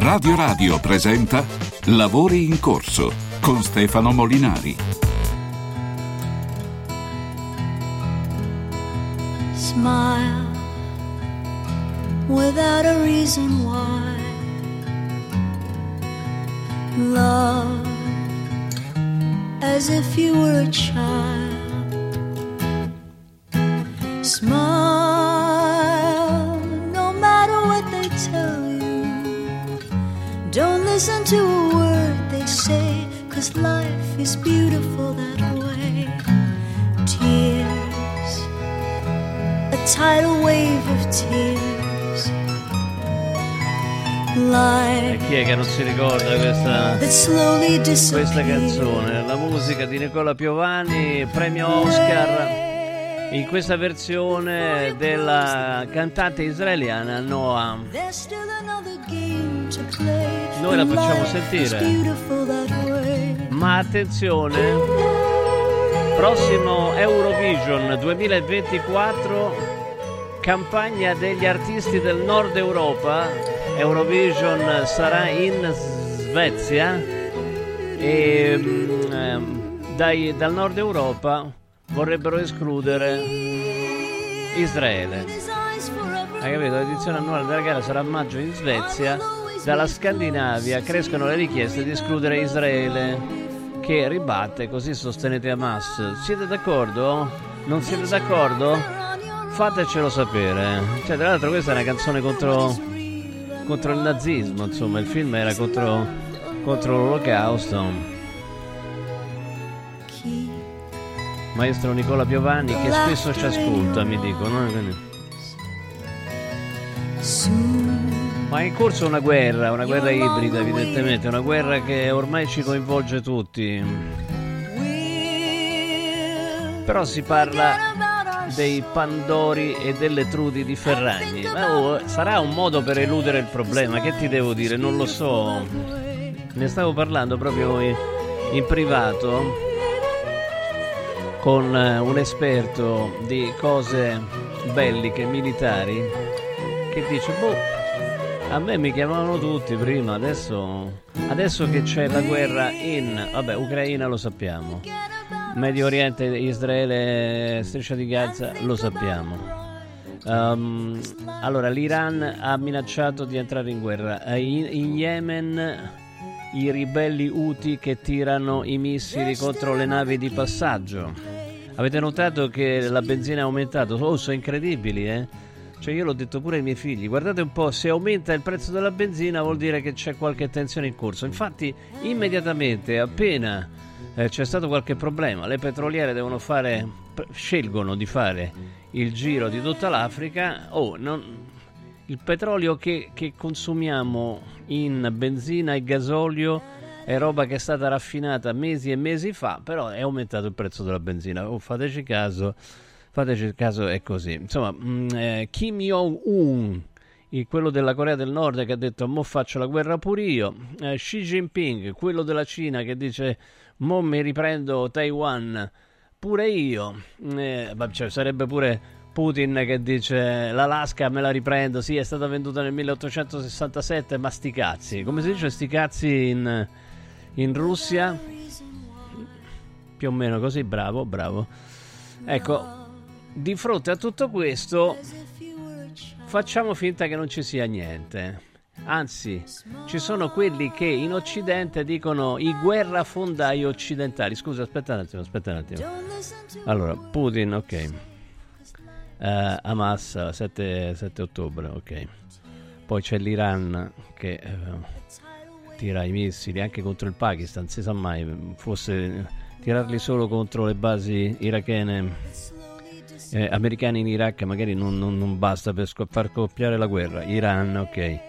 Radio Radio presenta Lavori in corso con Stefano Molinari. Smile without a reason why. Love as if you were a child. Smile listen to a word they say, cause life is beautiful that way. Tears, a tidal wave of tears. E Life chi è che non si ricorda questa, questa canzone? La musica di Nicola Piovani, premio Oscar, in questa versione della cantante israeliana Noah. Noi la facciamo sentire. Ma attenzione, prossimo Eurovision 2024, campagna degli artisti del nord Europa. Eurovision sarà in Svezia e ehm, dai- dal nord Europa vorrebbero escludere Israele. Hai capito? L'edizione annuale della gara sarà a maggio in Svezia. Dalla Scandinavia crescono le richieste di escludere Israele, che ribatte, così sostenete Hamas. Siete d'accordo? Non siete d'accordo? Fatecelo sapere. Cioè, tra l'altro questa è una canzone contro, contro il nazismo, insomma, il film era contro, contro l'olocausto. Maestro Nicola Piovani che spesso ci ascolta, mi dicono. eh, quindi- Ma è in corso una guerra, una guerra ibrida evidentemente, una guerra che ormai ci coinvolge tutti. Però si parla dei Pandori e delle trudi di Ferragni. Ma oh, sarà un modo per eludere il problema, che ti devo dire? Non lo so. Ne stavo parlando proprio in, privato con eh, un esperto di cose belliche militari che dice, boh, a me mi chiamavano tutti prima, adesso, adesso che c'è la guerra in, vabbè, Ucraina lo sappiamo, Medio Oriente, Israele, Striscia di Gaza lo sappiamo. Ehm, allora, l'Iran ha minacciato di entrare in guerra. Eh, In, in Yemen i ribelli Houthi che tirano i missili contro le navi di passaggio. Avete notato che la benzina è aumentato? Oh, sono incredibili, eh? Cioè io l'ho detto pure ai miei figli, guardate un po', se aumenta il prezzo della benzina vuol dire che c'è qualche tensione in corso. Infatti, immediatamente, appena eh, c'è stato qualche problema, le petroliere devono fare, scelgono di fare il giro di tutta l'Africa. Oh, non, il petrolio che, che consumiamo in benzina e gasolio è roba che è stata raffinata mesi e mesi fa, però è aumentato il prezzo della benzina. Oh, fateci caso, fateci caso, è così. Insomma, mm, eh, Kim Jong-un, il- quello della Corea del Nord che ha detto mo faccio la guerra pure io, Eh, Xi Jinping, quello della Cina che dice mo mi riprendo Taiwan, pure io, Eh, vabbè, cioè, sarebbe pure Putin che dice l'Alaska me la riprendo, sì è stata venduta nel 1867, ma sti cazzi, come si dice sti cazzi in, in Russia? Più o meno così, bravo, bravo. Ecco, di fronte a tutto questo facciamo finta che non ci sia niente. Anzi, ci sono quelli che in Occidente dicono i guerrafondai occidentali. Scusa, aspetta un attimo, aspetta un attimo. Allora, Putin, ok. Eh, Hamas, 7, 7 ottobre, ok. Poi c'è l'Iran che eh, tira i missili anche contro il Pakistan, si sa mai, fosse tirarli solo contro le basi irachene, eh, americane in Iraq magari non, non- non basta per sco- far scoppiare la guerra. Iran, ok.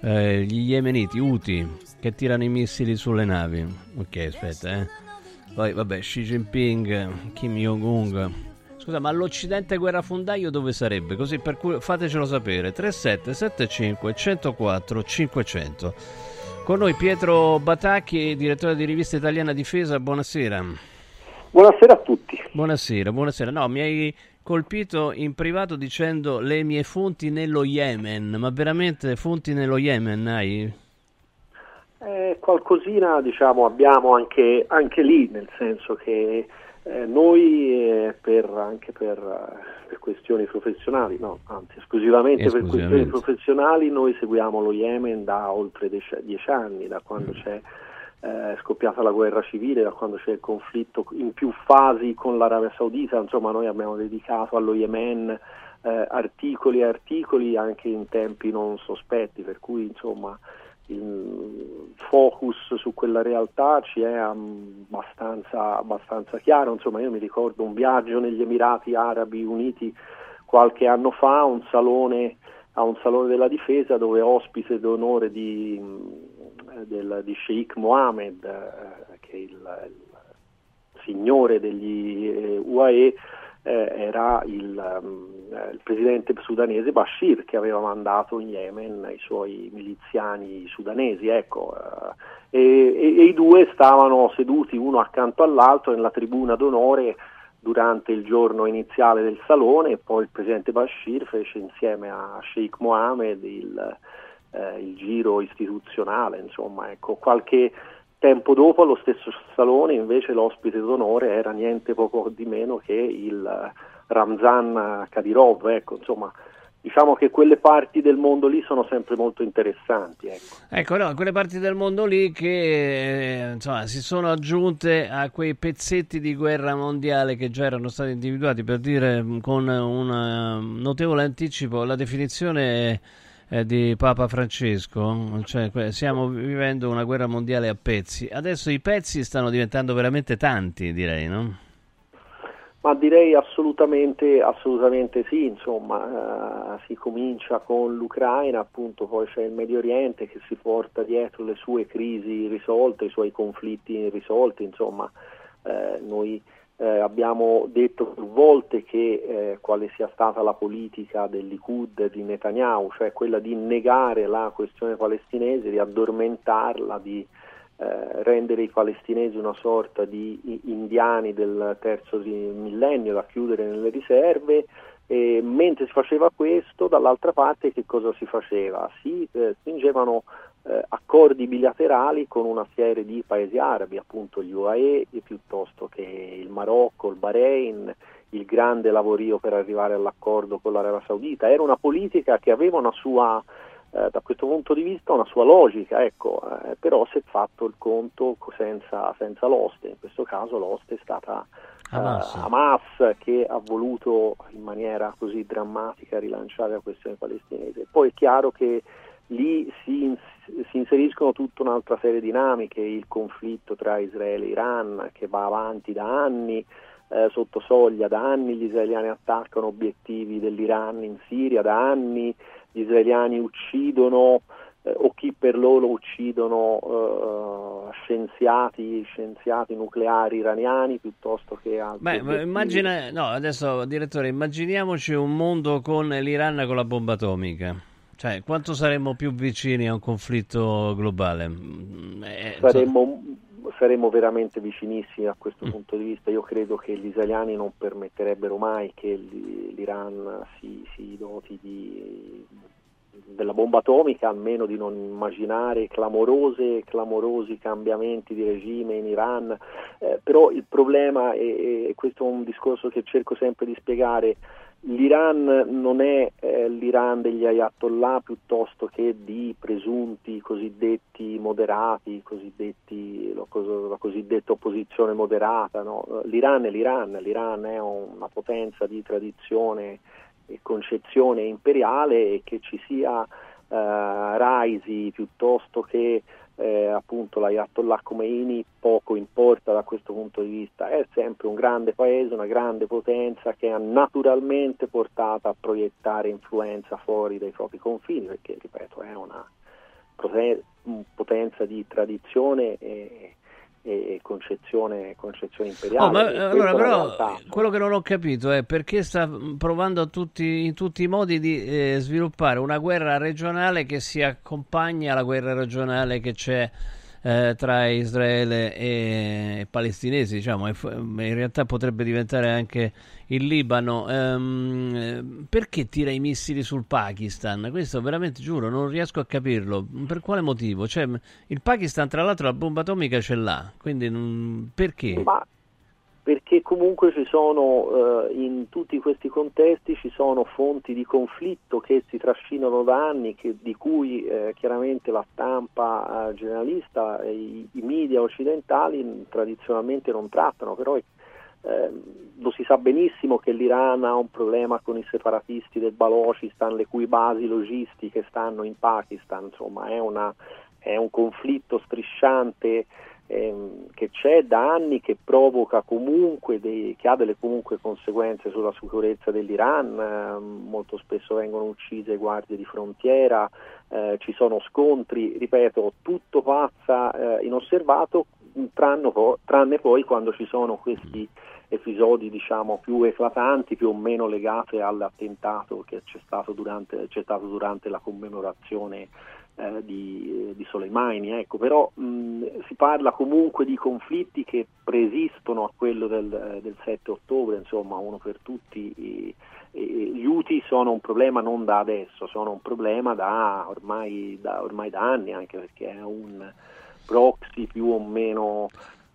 Eh, gli yemeniti, Houthi, che tirano i missili sulle navi. Ok, aspetta, eh. Poi, vabbè, Xi Jinping, Kim Jong-un. Scusa, ma l'Occidente guerrafondaio dove sarebbe? Così per cui fatecelo sapere. 3775 104 500. Con noi Pietro Batacchi, direttore di rivista italiana Difesa. Buonasera. Buonasera a tutti. Buonasera, buonasera. No, mi hai colpito in privato dicendo le mie fonti nello Yemen, ma veramente fonti nello Yemen hai? Eh, qualcosina diciamo, abbiamo anche, anche, lì, nel senso che eh, noi eh, per, anche per, eh, per, questioni professionali, no, anzi esclusivamente, esclusivamente, per questioni professionali, noi seguiamo lo Yemen da oltre dieci anni, da quando mm. c'è eh, scoppiata la guerra civile, da quando c'è il conflitto in più fasi con l'Arabia Saudita, insomma noi abbiamo dedicato allo Yemen eh, articoli e articoli anche in tempi non sospetti, per cui insomma il focus su quella realtà ci è abbastanza, abbastanza chiaro, insomma io mi ricordo un viaggio negli Emirati Arabi Uniti qualche anno fa, un salone, a un salone della difesa dove ospite d'onore di del, di Sheikh Mohammed, eh, che è il, il, signore degli eh, UAE, eh, era il, um, il, presidente sudanese Bashir che aveva mandato in Yemen i suoi miliziani sudanesi. Ecco, eh, e, e, e, i due stavano seduti uno accanto all'altro nella tribuna d'onore durante il giorno iniziale del salone e poi il presidente Bashir fece insieme a Sheikh Mohammed il eh, il giro istituzionale, insomma, ecco, qualche tempo dopo allo stesso salone invece l'ospite d'onore era niente poco di meno che il Ramzan Kadyrov, ecco, insomma, diciamo che quelle parti del mondo lì sono sempre molto interessanti. Ecco, ecco no, quelle parti del mondo lì che eh, insomma, si sono aggiunte a quei pezzetti di guerra mondiale che già erano stati individuati, per dire con un uh, notevole anticipo la definizione eh, di Papa Francesco, cioè, stiamo vivendo una guerra mondiale a pezzi. Adesso i pezzi stanno diventando veramente tanti, direi, no? Ma direi assolutamente, assolutamente sì, insomma, eh, si comincia con l'Ucraina, appunto poi c'è il Medio Oriente che si porta dietro le sue crisi risolte, i suoi conflitti risolti, insomma, eh, noi eh, abbiamo detto più volte che eh, quale sia stata la politica del Likud di Netanyahu, cioè quella di negare la questione palestinese, di addormentarla, di eh, rendere i palestinesi una sorta di indiani del terzo millennio da chiudere nelle riserve. E mentre si faceva questo, dall'altra parte che cosa si faceva? Si eh, spingevano eh, accordi bilaterali con una serie di paesi arabi, appunto gli UAE, piuttosto che il Marocco, il Bahrain, il grande lavorio per arrivare all'accordo con l'Arabia Saudita. Era una politica che aveva una sua, eh, da questo punto di vista, una sua logica, ecco, eh, però si è fatto il conto senza, senza l'oste, in questo caso l'oste è stata Hamas. Uh, Hamas. che ha voluto in maniera così drammatica rilanciare la questione palestinese. Poi è chiaro che lì si, si, inseriscono tutta un'altra serie di dinamiche, il conflitto tra Israele e Iran che va avanti da anni, eh, sotto soglia da anni gli israeliani attaccano obiettivi dell'Iran in Siria, da anni gli israeliani uccidono eh, o chi per loro uccidono eh, scienziati, scienziati, nucleari iraniani piuttosto che altri. Beh, immagina, no, adesso direttore, immaginiamoci un mondo con l'Iran con la bomba atomica. Cioè, quanto saremmo più vicini a un conflitto globale? Mm, eh, saremmo, saremmo, veramente vicinissimi a questo mm. punto di vista. Io credo che gli italiani non permetterebbero mai che l'Iran si, si doti di, della bomba atomica, almeno di non immaginare clamorose, clamorosi cambiamenti di regime in Iran. Eh, però il problema, e questo è un discorso che cerco sempre di spiegare, L'Iran non è eh, l'Iran degli ayatollah piuttosto che di presunti cosiddetti moderati, cosiddetti, la, la, cosiddetta opposizione moderata. No? L'Iran è l'Iran, l'Iran è una potenza di tradizione e concezione imperiale e che ci sia eh, Raisi piuttosto che eh, appunto l'Ayatollah Khomeini poco importa da questo punto di vista, è sempre un grande paese, una grande potenza che ha naturalmente portato a proiettare influenza fuori dai propri confini, perché ripeto è una potenza di tradizione e, e concezione, concezione imperiale. Oh, ma, allora, però, quello che non ho capito è perché sta provando tutti, in tutti i modi di eh, sviluppare una guerra regionale che si accompagna alla guerra regionale che c'è eh, tra Israele e, palestinesi, diciamo, in realtà potrebbe diventare anche il Libano. Ehm, perché tira i missili sul Pakistan? Questo veramente giuro, non riesco a capirlo. Per quale motivo? Cioè, il Pakistan, tra l'altro, la bomba atomica ce l'ha, quindi perché? Ma perché comunque ci sono eh, in tutti questi contesti ci sono fonti di conflitto che si trascinano da anni, che, di cui eh, chiaramente la stampa eh, generalista e i, i, media occidentali tradizionalmente non trattano, però eh, lo si sa benissimo che l'Iran ha un problema con i separatisti del Balochistan, le cui basi logistiche stanno in Pakistan, insomma è, una, è un conflitto strisciante ehm, che c'è da anni che provoca comunque dei, che ha delle comunque conseguenze sulla sicurezza dell'Iran, eh, molto spesso vengono uccise guardie di frontiera, eh, ci sono scontri, ripeto, tutto passa eh, inosservato tranne, tranne poi quando ci sono questi episodi diciamo, più eclatanti, più o meno legati all'attentato che c'è stato durante, c'è stato durante la commemorazione eh, di, di, Soleimani, ecco, però mh, si parla comunque di conflitti che preesistono a quello del, eh, del 7 ottobre, insomma uno per tutti. I, gli UTI sono un problema non da adesso, sono un problema da ormai da, ormai da anni, anche perché è un proxy più o meno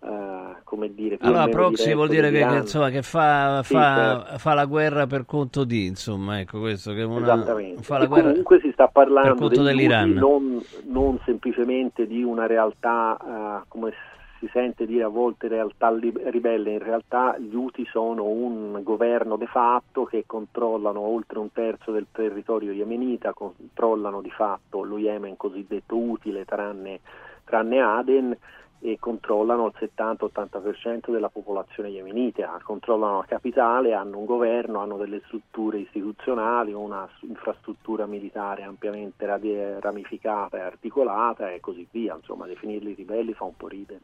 Uh, come dire, allora proxy vuol dire che, che, insomma, che fa, sì, fa, certo. fa, la guerra per conto di insomma ecco questo che una, Esattamente. fa la guerra comunque si sta parlando dell'Iran non, non, semplicemente di una realtà uh, come si sente dire a volte realtà ribelle in realtà gli UTI sono un governo de facto che controllano oltre un terzo del territorio yemenita controllano di fatto lo Yemen cosiddetto utile tranne, tranne Aden e controllano il 70-80% della popolazione yemenita, controllano la capitale, hanno un governo, hanno delle strutture istituzionali, una infrastruttura militare ampiamente ramificata e articolata e così via, insomma definirli ribelli fa un po' ridere.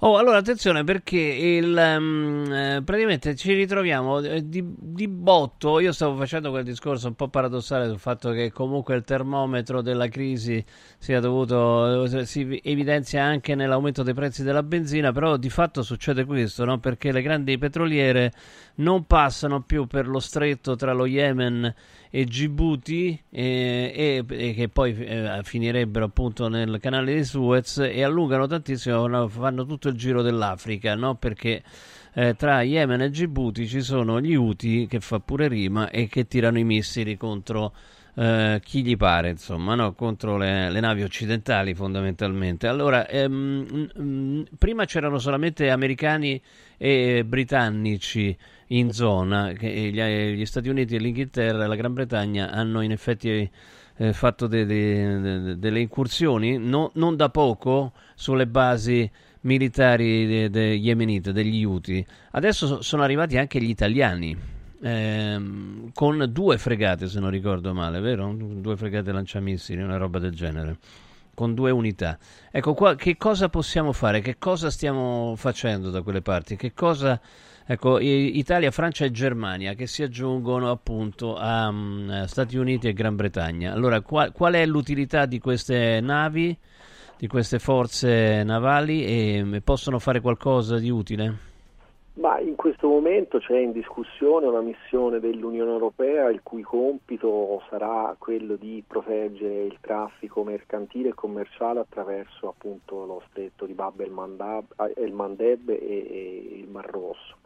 Oh, allora attenzione perché il, um, praticamente ci ritroviamo di, di, botto, io stavo facendo quel discorso un po' paradossale sul fatto che comunque il termometro della crisi sia dovuto, si evidenzia anche nell'aumento dei dei prezzi della benzina, però di fatto succede questo, no? perché le grandi petroliere non passano più per lo stretto tra lo Yemen e Djibouti e, e, e che poi eh, finirebbero appunto nel canale di Suez e allungano tantissimo, fanno tutto il giro dell'Africa, no? perché eh, tra Yemen e Djibouti ci sono gli Houthi che fa pure rima e che tirano i missili contro eh, chi gli pare, insomma, no? contro le, le, navi occidentali fondamentalmente. Allora, ehm, prima c'erano solamente americani e britannici in zona, gli, gli Stati Uniti e l'Inghilterra e la Gran Bretagna hanno in effetti eh, fatto de, de, de, delle incursioni, no, non da poco, sulle basi militari de, yemenite, degli Houthi. Adesso sono arrivati anche gli italiani ehm, con due fregate se non ricordo male, vero? Due fregate lanciamissili, una roba del genere, con due unità. Ecco qua, che cosa possiamo fare? Che cosa stiamo facendo da quelle parti? Che cosa... Ecco, Italia, Francia e Germania che si aggiungono appunto a um, Stati Uniti e Gran Bretagna. Allora, qual, qual è l'utilità di queste navi, di queste forze navali e possono fare qualcosa di utile? Ma in questo momento c'è in discussione una missione dell'Unione Europea il cui compito sarà quello di proteggere il traffico mercantile e commerciale attraverso appunto lo stretto di Bab el Mandeb e, e il Mar Rosso.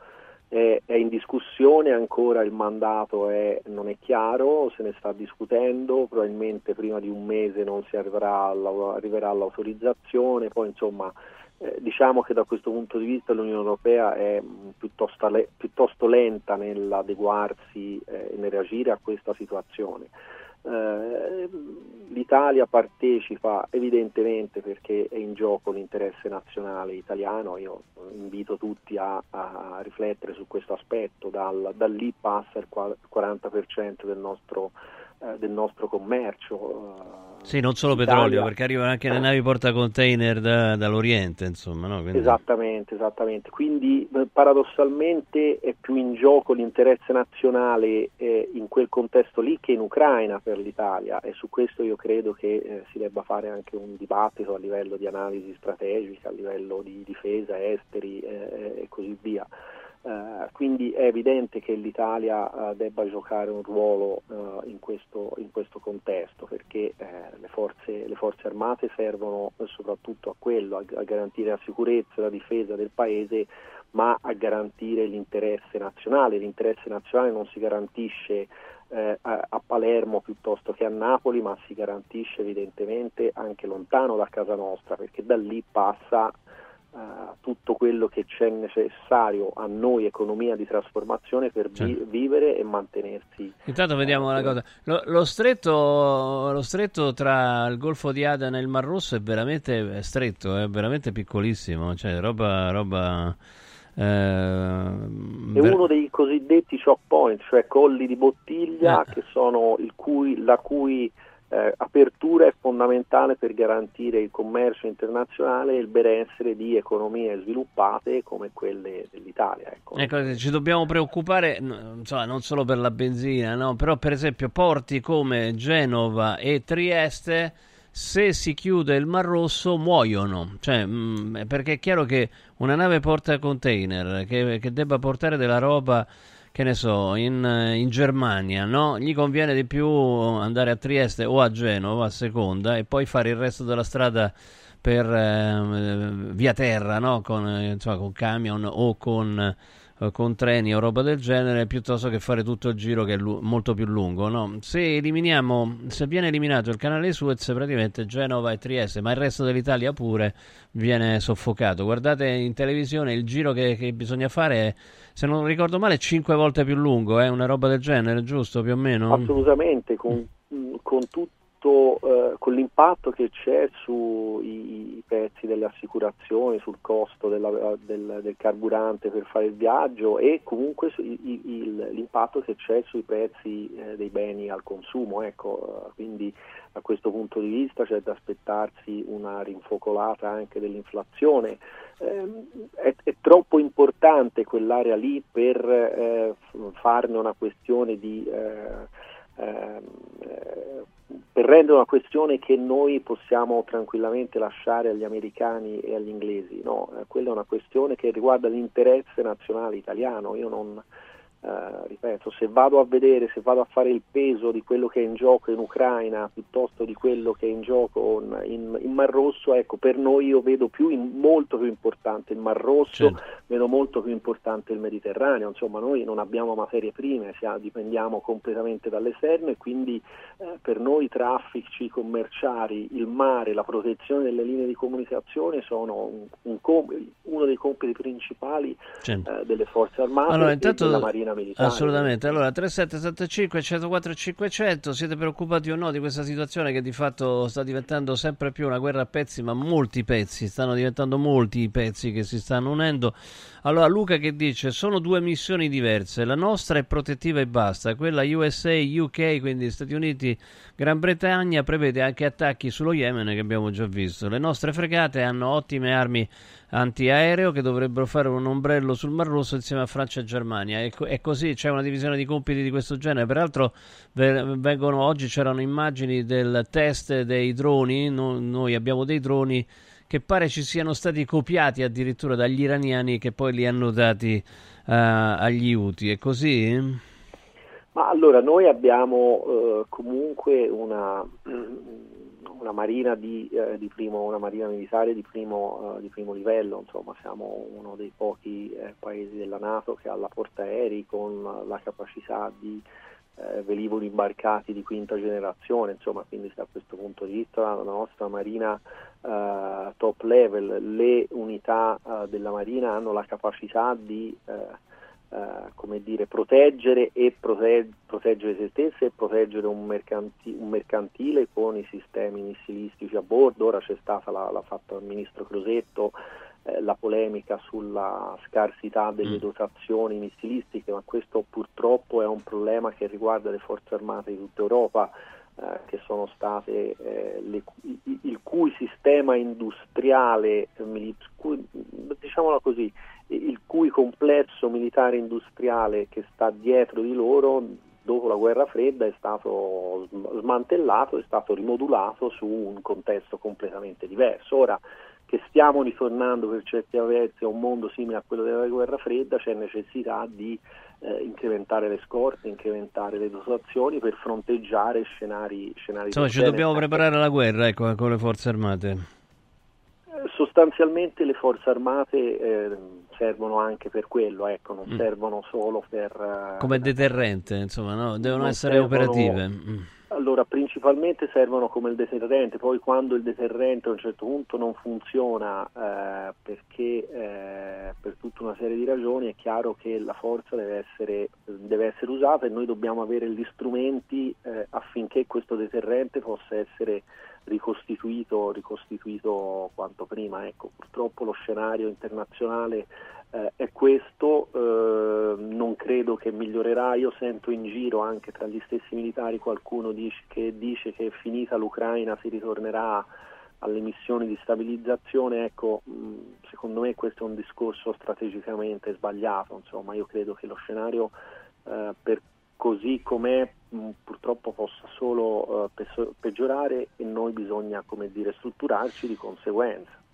È, è, in discussione ancora il mandato è, non è chiaro, se ne sta discutendo, probabilmente prima di un mese non si arriverà, arriverà all'autorizzazione, poi insomma eh, diciamo che da questo punto di vista l'Unione Europea è mm, piuttosto, le, piuttosto lenta nell'adeguarsi e eh, nel reagire a questa situazione. Eh, L'Italia partecipa evidentemente perché è in gioco l'interesse nazionale italiano, io invito tutti a, a riflettere su questo aspetto, dal, da lì passa il 40% del nostro, eh, del nostro commercio sì, non solo Italia. petrolio, perché arrivano anche le navi portacontainer da, dall'Oriente, insomma. No? Quindi... Esattamente, esattamente. Quindi eh, paradossalmente è più in gioco l'interesse nazionale eh, in quel contesto lì che in Ucraina per l'Italia e su questo io credo che eh, si debba fare anche un dibattito a livello di analisi strategica, a livello di difesa, esteri eh, e così via. Uh, quindi è evidente che l'Italia uh, debba giocare un ruolo uh, in, questo, in, questo, contesto perché le forze, le, forze, armate servono soprattutto a quello, a, a, garantire la sicurezza e la difesa del Paese, ma a garantire l'interesse nazionale. L'interesse nazionale non si garantisce a, a Palermo piuttosto che a Napoli, ma si garantisce evidentemente anche lontano da casa nostra perché da lì passa tutto quello che c'è necessario a noi, economia di trasformazione, per certo. vivere e mantenersi. Intanto vediamo una cosa, lo, lo, stretto, lo, stretto, tra il Golfo di Aden e il Mar Rosso è veramente stretto, è veramente piccolissimo, cioè roba... roba... Eh, è uno dei cosiddetti choke point, cioè colli di bottiglia, eh. che sono cui, la cui eh, apertura è fondamentale per garantire il commercio internazionale e il benessere di economie sviluppate come quelle dell'Italia. Ecco, ecco ci dobbiamo preoccupare insomma, non solo per la benzina, no? però per esempio porti come Genova e Trieste se si chiude il Mar Rosso muoiono, cioè, mh, mm, perché è chiaro che una nave porta container che, che debba portare della roba che ne so, in, in, Germania, no? Gli conviene di più andare a Trieste o a Genova a seconda e poi fare il resto della strada per eh, via terra, no? Con, insomma, con camion o con eh, con treni o roba del genere piuttosto che fare tutto il giro che è lu- molto più lungo. No? Se se viene eliminato il canale Suez, praticamente Genova e Trieste, ma il resto dell'Italia pure viene soffocato. Guardate in televisione il giro che, che bisogna fare, se non ricordo male, 5 volte più lungo, eh? una roba del genere, giusto più o meno? Assolutamente, con, con tutto impatto, eh, con l'impatto che c'è sui pezzi delle assicurazioni, sul costo della, del, del, carburante per fare il viaggio e comunque su, il, il, l'impatto che c'è sui prezzi eh, dei beni al consumo. Ecco, quindi da questo punto di vista c'è da aspettarsi una rinfocolata anche dell'inflazione. Eh, è, è, troppo importante quell'area lì per eh, farne una questione di Ehm, eh, per rendere una questione che noi possiamo tranquillamente lasciare agli americani e agli inglesi, no, eh, quella è una questione che riguarda l'interesse nazionale italiano, io non, Uh, ripeto, se vado a vedere, se vado a fare il peso di quello che è in gioco in Ucraina piuttosto di quello che è in gioco in, in Mar Rosso, ecco, per noi io vedo più in, molto più importante il Mar Rosso, certo. vedo molto più importante il Mediterraneo, insomma noi non abbiamo materie prime, siamo, dipendiamo completamente dall'esterno e quindi eh, per noi i traffici commerciali, il mare, la protezione delle linee di comunicazione sono un, un uno dei compiti principali certo. eh, delle forze armate allora, e della Marina militare. Assolutamente. Allora, 3775 104 500, siete preoccupati o no di questa situazione che di fatto sta diventando sempre più una guerra a pezzi, ma molti pezzi, stanno diventando molti i pezzi che si stanno unendo. Allora, Luca che dice, sono due missioni diverse, la nostra è protettiva e basta, quella USA, UK, quindi Stati Uniti, Gran Bretagna, prevede anche attacchi sullo Yemen che abbiamo già visto. Le nostre fregate hanno ottime armi antiaereo che dovrebbero fare un ombrello sul Mar Rosso insieme a Francia e Germania. E, e così c'è una divisione di compiti di questo genere. Peraltro vengono, oggi c'erano immagini del test dei droni, no, noi abbiamo dei droni che pare ci siano stati copiati addirittura dagli iraniani che poi li hanno dati uh, agli UTI. È così? Ma allora noi abbiamo uh, comunque una una marina, di, eh, di primo, una marina militare di primo, uh, di primo, livello, insomma siamo uno dei pochi eh, paesi della Nato che ha la portaerei con la capacità di eh, velivoli imbarcati di quinta generazione, insomma quindi da questo punto di vista la nostra marina uh, top level, le unità uh, della marina hanno la capacità di Uh, come dire, proteggere e prote- proteggere se stesse e proteggere un, mercanti- un, mercantile con i sistemi missilistici a bordo. Ora c'è stata, l'ha, l'ha fatto il ministro Crosetto, eh, la polemica sulla scarsità delle mm. dotazioni missilistiche, ma questo purtroppo è un problema che riguarda le forze armate di tutta Europa. Eh, che sono state eh, le, il cui sistema industriale, diciamola così, il cui complesso militare industriale che sta dietro di loro dopo la guerra fredda è stato smantellato, è stato rimodulato su un contesto completamente diverso. Ora che stiamo ritornando per certi versi a un mondo simile a quello della guerra fredda, c'è necessità di eh, incrementare le scorte, incrementare le dotazioni per fronteggiare scenari, scenari Insomma, ci dobbiamo preparare alla guerra ecco, con le forze armate. Eh, sostanzialmente le forze armate eh, servono anche per quello, ecco, non mm. servono solo per... Uh, Come deterrente, insomma, no? devono essere servono, operative. Mm. Allora, principalmente servono come il deterrente, poi quando il deterrente a un certo punto non funziona eh, perché eh, per tutta una serie di ragioni è chiaro che la forza deve essere, deve essere usata e noi dobbiamo avere gli strumenti eh, affinché questo deterrente possa essere ricostituito, ricostituito quanto prima. Ecco, purtroppo lo scenario internazionale eh, è questo, eh, non credo che migliorerà, io sento in giro anche tra gli stessi militari qualcuno dice, che dice che finita l'Ucraina si ritornerà alle missioni di stabilizzazione, ecco, secondo me questo è un discorso strategicamente sbagliato, insomma io credo che lo scenario eh, per così com'è purtroppo possa solo uh, peggiorare e noi bisogna dire strutturarci di conseguenza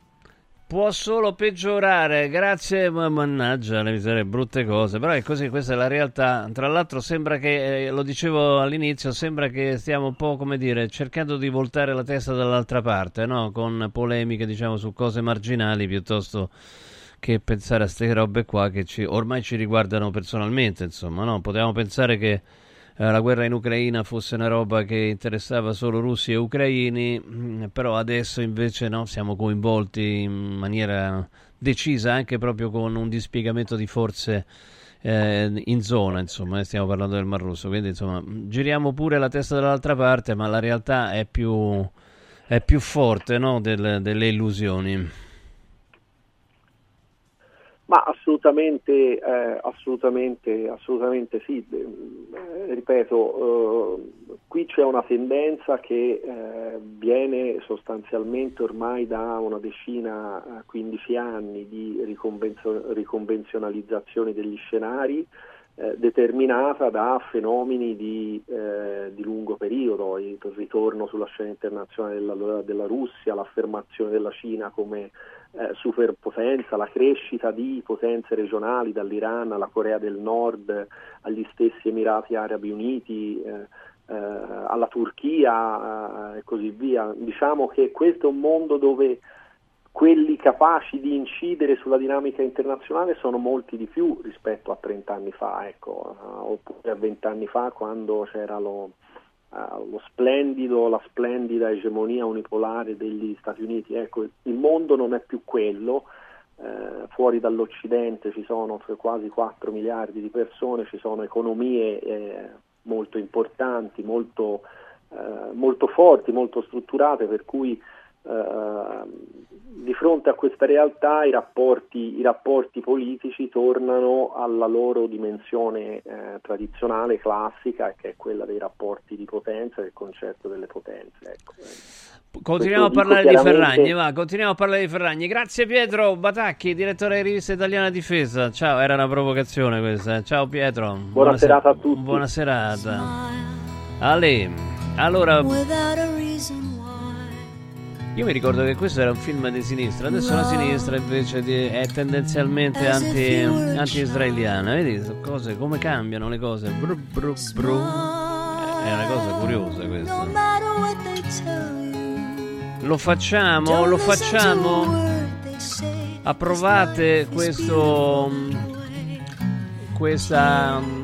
può solo peggiorare, grazie, ma mannaggia le miserie, brutte cose, però è così, questa è la realtà. Tra l'altro sembra che, eh, lo dicevo all'inizio, sembra che stiamo un po', come dire, cercando di voltare la testa dall'altra parte, no? Con polemiche, diciamo, su cose marginali piuttosto che pensare a queste robe qua che ci, ormai ci riguardano personalmente, insomma, no? Potevamo pensare che eh, la guerra in Ucraina fosse una roba che interessava solo russi e ucraini, mm, però adesso invece no, siamo coinvolti in maniera decisa anche proprio con un dispiegamento di forze eh, in zona, insomma, eh, stiamo parlando del Mar Rosso, quindi insomma giriamo pure la testa dall'altra parte, ma la realtà è più, è più forte no, del, delle illusioni. Ma assolutamente, eh, assolutamente, assolutamente sì, eh, ripeto, eh, qui c'è una tendenza che eh, viene sostanzialmente ormai da una decina, 15 anni di riconvenzio- riconvenzionalizzazione degli scenari, eh, determinata da fenomeni di, eh, di, lungo periodo, il ritorno sulla scena internazionale della, della Russia, l'affermazione della Cina come eh, superpotenza, la crescita di potenze regionali dall'Iran alla Corea del Nord, agli stessi Emirati Arabi Uniti, eh, eh, alla Turchia eh, e così via. Diciamo che questo è un mondo dove quelli capaci di incidere sulla dinamica internazionale sono molti di più rispetto a 30 anni fa, ecco, uh, oppure a 20 anni fa quando c'era lo, lo splendido, la splendida egemonia unipolare degli Stati Uniti. Ecco, il mondo non è più quello, uh, fuori dall'Occidente ci sono quasi 4 miliardi di persone, ci sono economie eh, molto importanti, molto, molto forti, molto strutturate, per cui Uh, di fronte a questa realtà i rapporti, i rapporti, politici tornano alla loro dimensione eh, tradizionale, classica, che è quella dei rapporti di potenza, del concetto delle potenze. Ecco. Continuiamo a parlare di Ferragni, va, continuiamo a parlare di Ferragni. Grazie Pietro Batacchi, direttore di rivista italiana difesa. Ciao, era una provocazione questa. Eh. Ciao Pietro. Buona, buona serata a tutti. Buona serata. Ale, allora io mi ricordo che questo era un film di sinistra, adesso la sinistra invece di, è tendenzialmente anti, anti-israeliana. Vedi cose, come cambiano le cose. Bru, bru, bru. È una cosa curiosa questa. Lo facciamo, lo facciamo. Approvate questo questa um,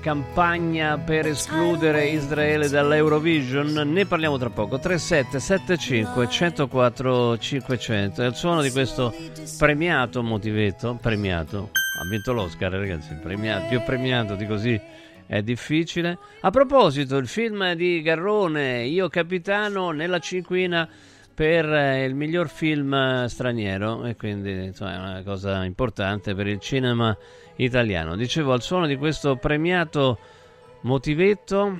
campagna per escludere Israele dall'Eurovision? Ne parliamo tra poco. 3775 104 500 è il suono di questo premiato motivetto. Premiato, ha vinto l'Oscar, ragazzi. Premiato, più premiato di così è difficile. A proposito, il film di Garrone, Io capitano nella cinquina per eh, il miglior film straniero e quindi insomma, è una cosa importante per il cinema italiano. Dicevo, al suono di questo premiato motivetto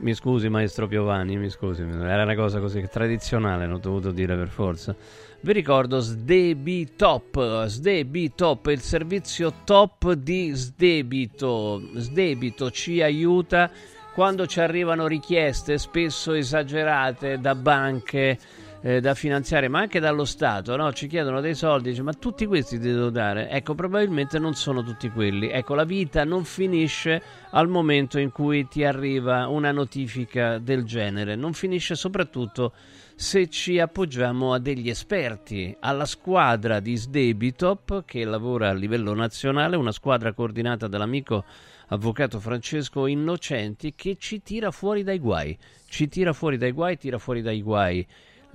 Mi scusi, maestro Piovani, mi scusi, era una cosa così tradizionale, l'ho dovuto dire per forza. Vi ricordo Sdebitop, Sdebitop, il servizio top di Sdebito. Sdebito ci aiuta quando ci arrivano richieste spesso esagerate da banche eh, da finanziare, ma anche dallo Stato, no? ci chiedono dei soldi, dice, ma tutti questi ti devo dare? Ecco, probabilmente non sono tutti quelli. Ecco, la vita non finisce al momento in cui ti arriva una notifica del genere, non finisce soprattutto se ci appoggiamo a degli esperti, alla squadra di Sdebitop che lavora a livello nazionale, una squadra coordinata dall'amico avvocato Francesco Innocenti che ci tira fuori dai guai, ci tira fuori dai guai, tira fuori dai guai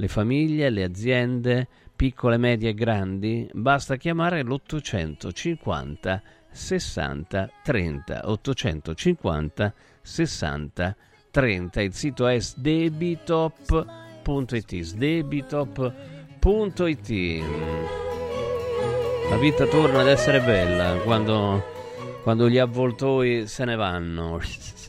le famiglie, le aziende, piccole, medie e grandi, basta chiamare l'850 60 30 850 60 30 il sito è sdebitop.it sdebitop.it la vita torna ad essere bella quando, quando gli avvoltoi se ne vanno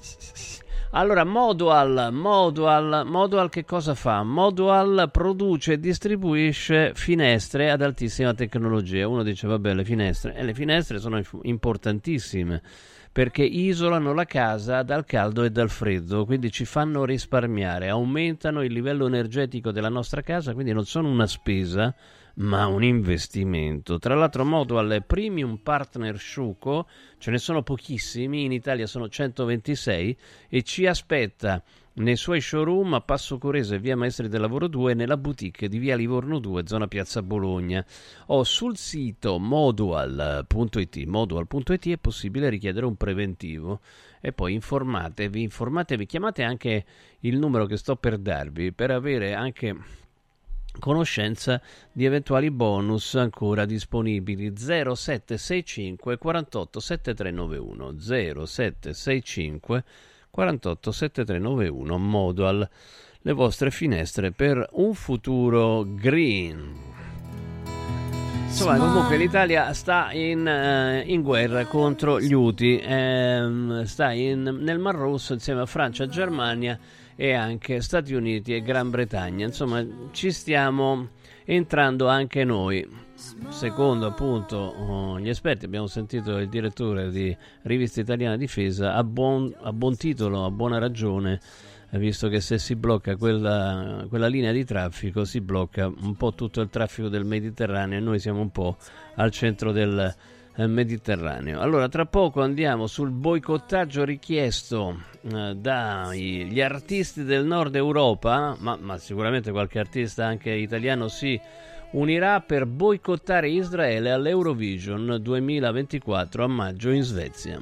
allora, Modual, Modual, Modual che cosa fa? Modual produce e distribuisce finestre ad altissima tecnologia. Uno dice, vabbè, le finestre, e le finestre sono importantissime perché isolano la casa dal caldo e dal freddo, quindi ci fanno risparmiare, aumentano il livello energetico della nostra casa, quindi non sono una spesa, ma un investimento. Tra l'altro Modual premium partner Sciuco, ce ne sono pochissimi, in Italia sono 126 e ci aspetta nei suoi showroom a Passo Corese, via Maestri del Lavoro 2 e nella boutique di via Livorno 2, zona Piazza Bologna. O sul sito modual.it, modual.it è possibile richiedere un preventivo e poi informatevi, informatevi, chiamate anche il numero che sto per darvi per avere anche conoscenza di eventuali bonus ancora disponibili. 0765 48 7391 0765 48 7391 Modual le vostre finestre per un futuro green. Insomma, comunque l'Italia sta in, uh, in, guerra contro gli Houthi, ehm, sta in, nel Mar Rosso insieme a Francia, Germania e anche Stati Uniti e Gran Bretagna. Insomma, ci stiamo entrando anche noi. Secondo appunto oh, gli esperti, abbiamo sentito il direttore di Rivista Italiana Difesa, a buon, a buon titolo, a buona ragione, visto che se si blocca quella, quella, linea di traffico si blocca un po' tutto il traffico del Mediterraneo e noi siamo un po' al centro del Mediterraneo. Allora, tra poco andiamo sul boicottaggio richiesto eh, dagli artisti del nord Europa, ma, ma sicuramente qualche artista anche italiano si unirà per boicottare Israele all'Eurovision 2024 a maggio in Svezia.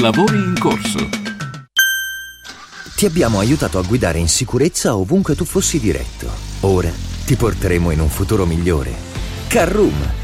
Lavori in corso. Ti abbiamo aiutato a guidare in sicurezza ovunque tu fossi diretto. Ora ti porteremo in un futuro migliore. Carroom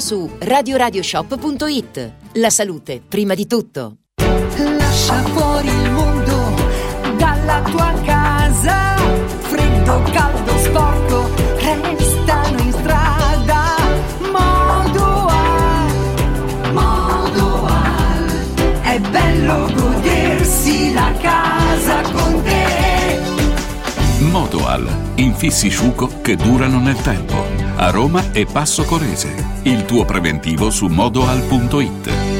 su radioradioshop.it. La salute, prima di tutto. Lascia fuori il mondo dalla tua casa. Freddo, caldo, sporco, restano in strada. Modoal, Modoal. È bello godersi la casa con te. Modoal, infissi sciuco che durano nel tempo. A Roma e Passo Corese. Il tuo preventivo su modoal.it.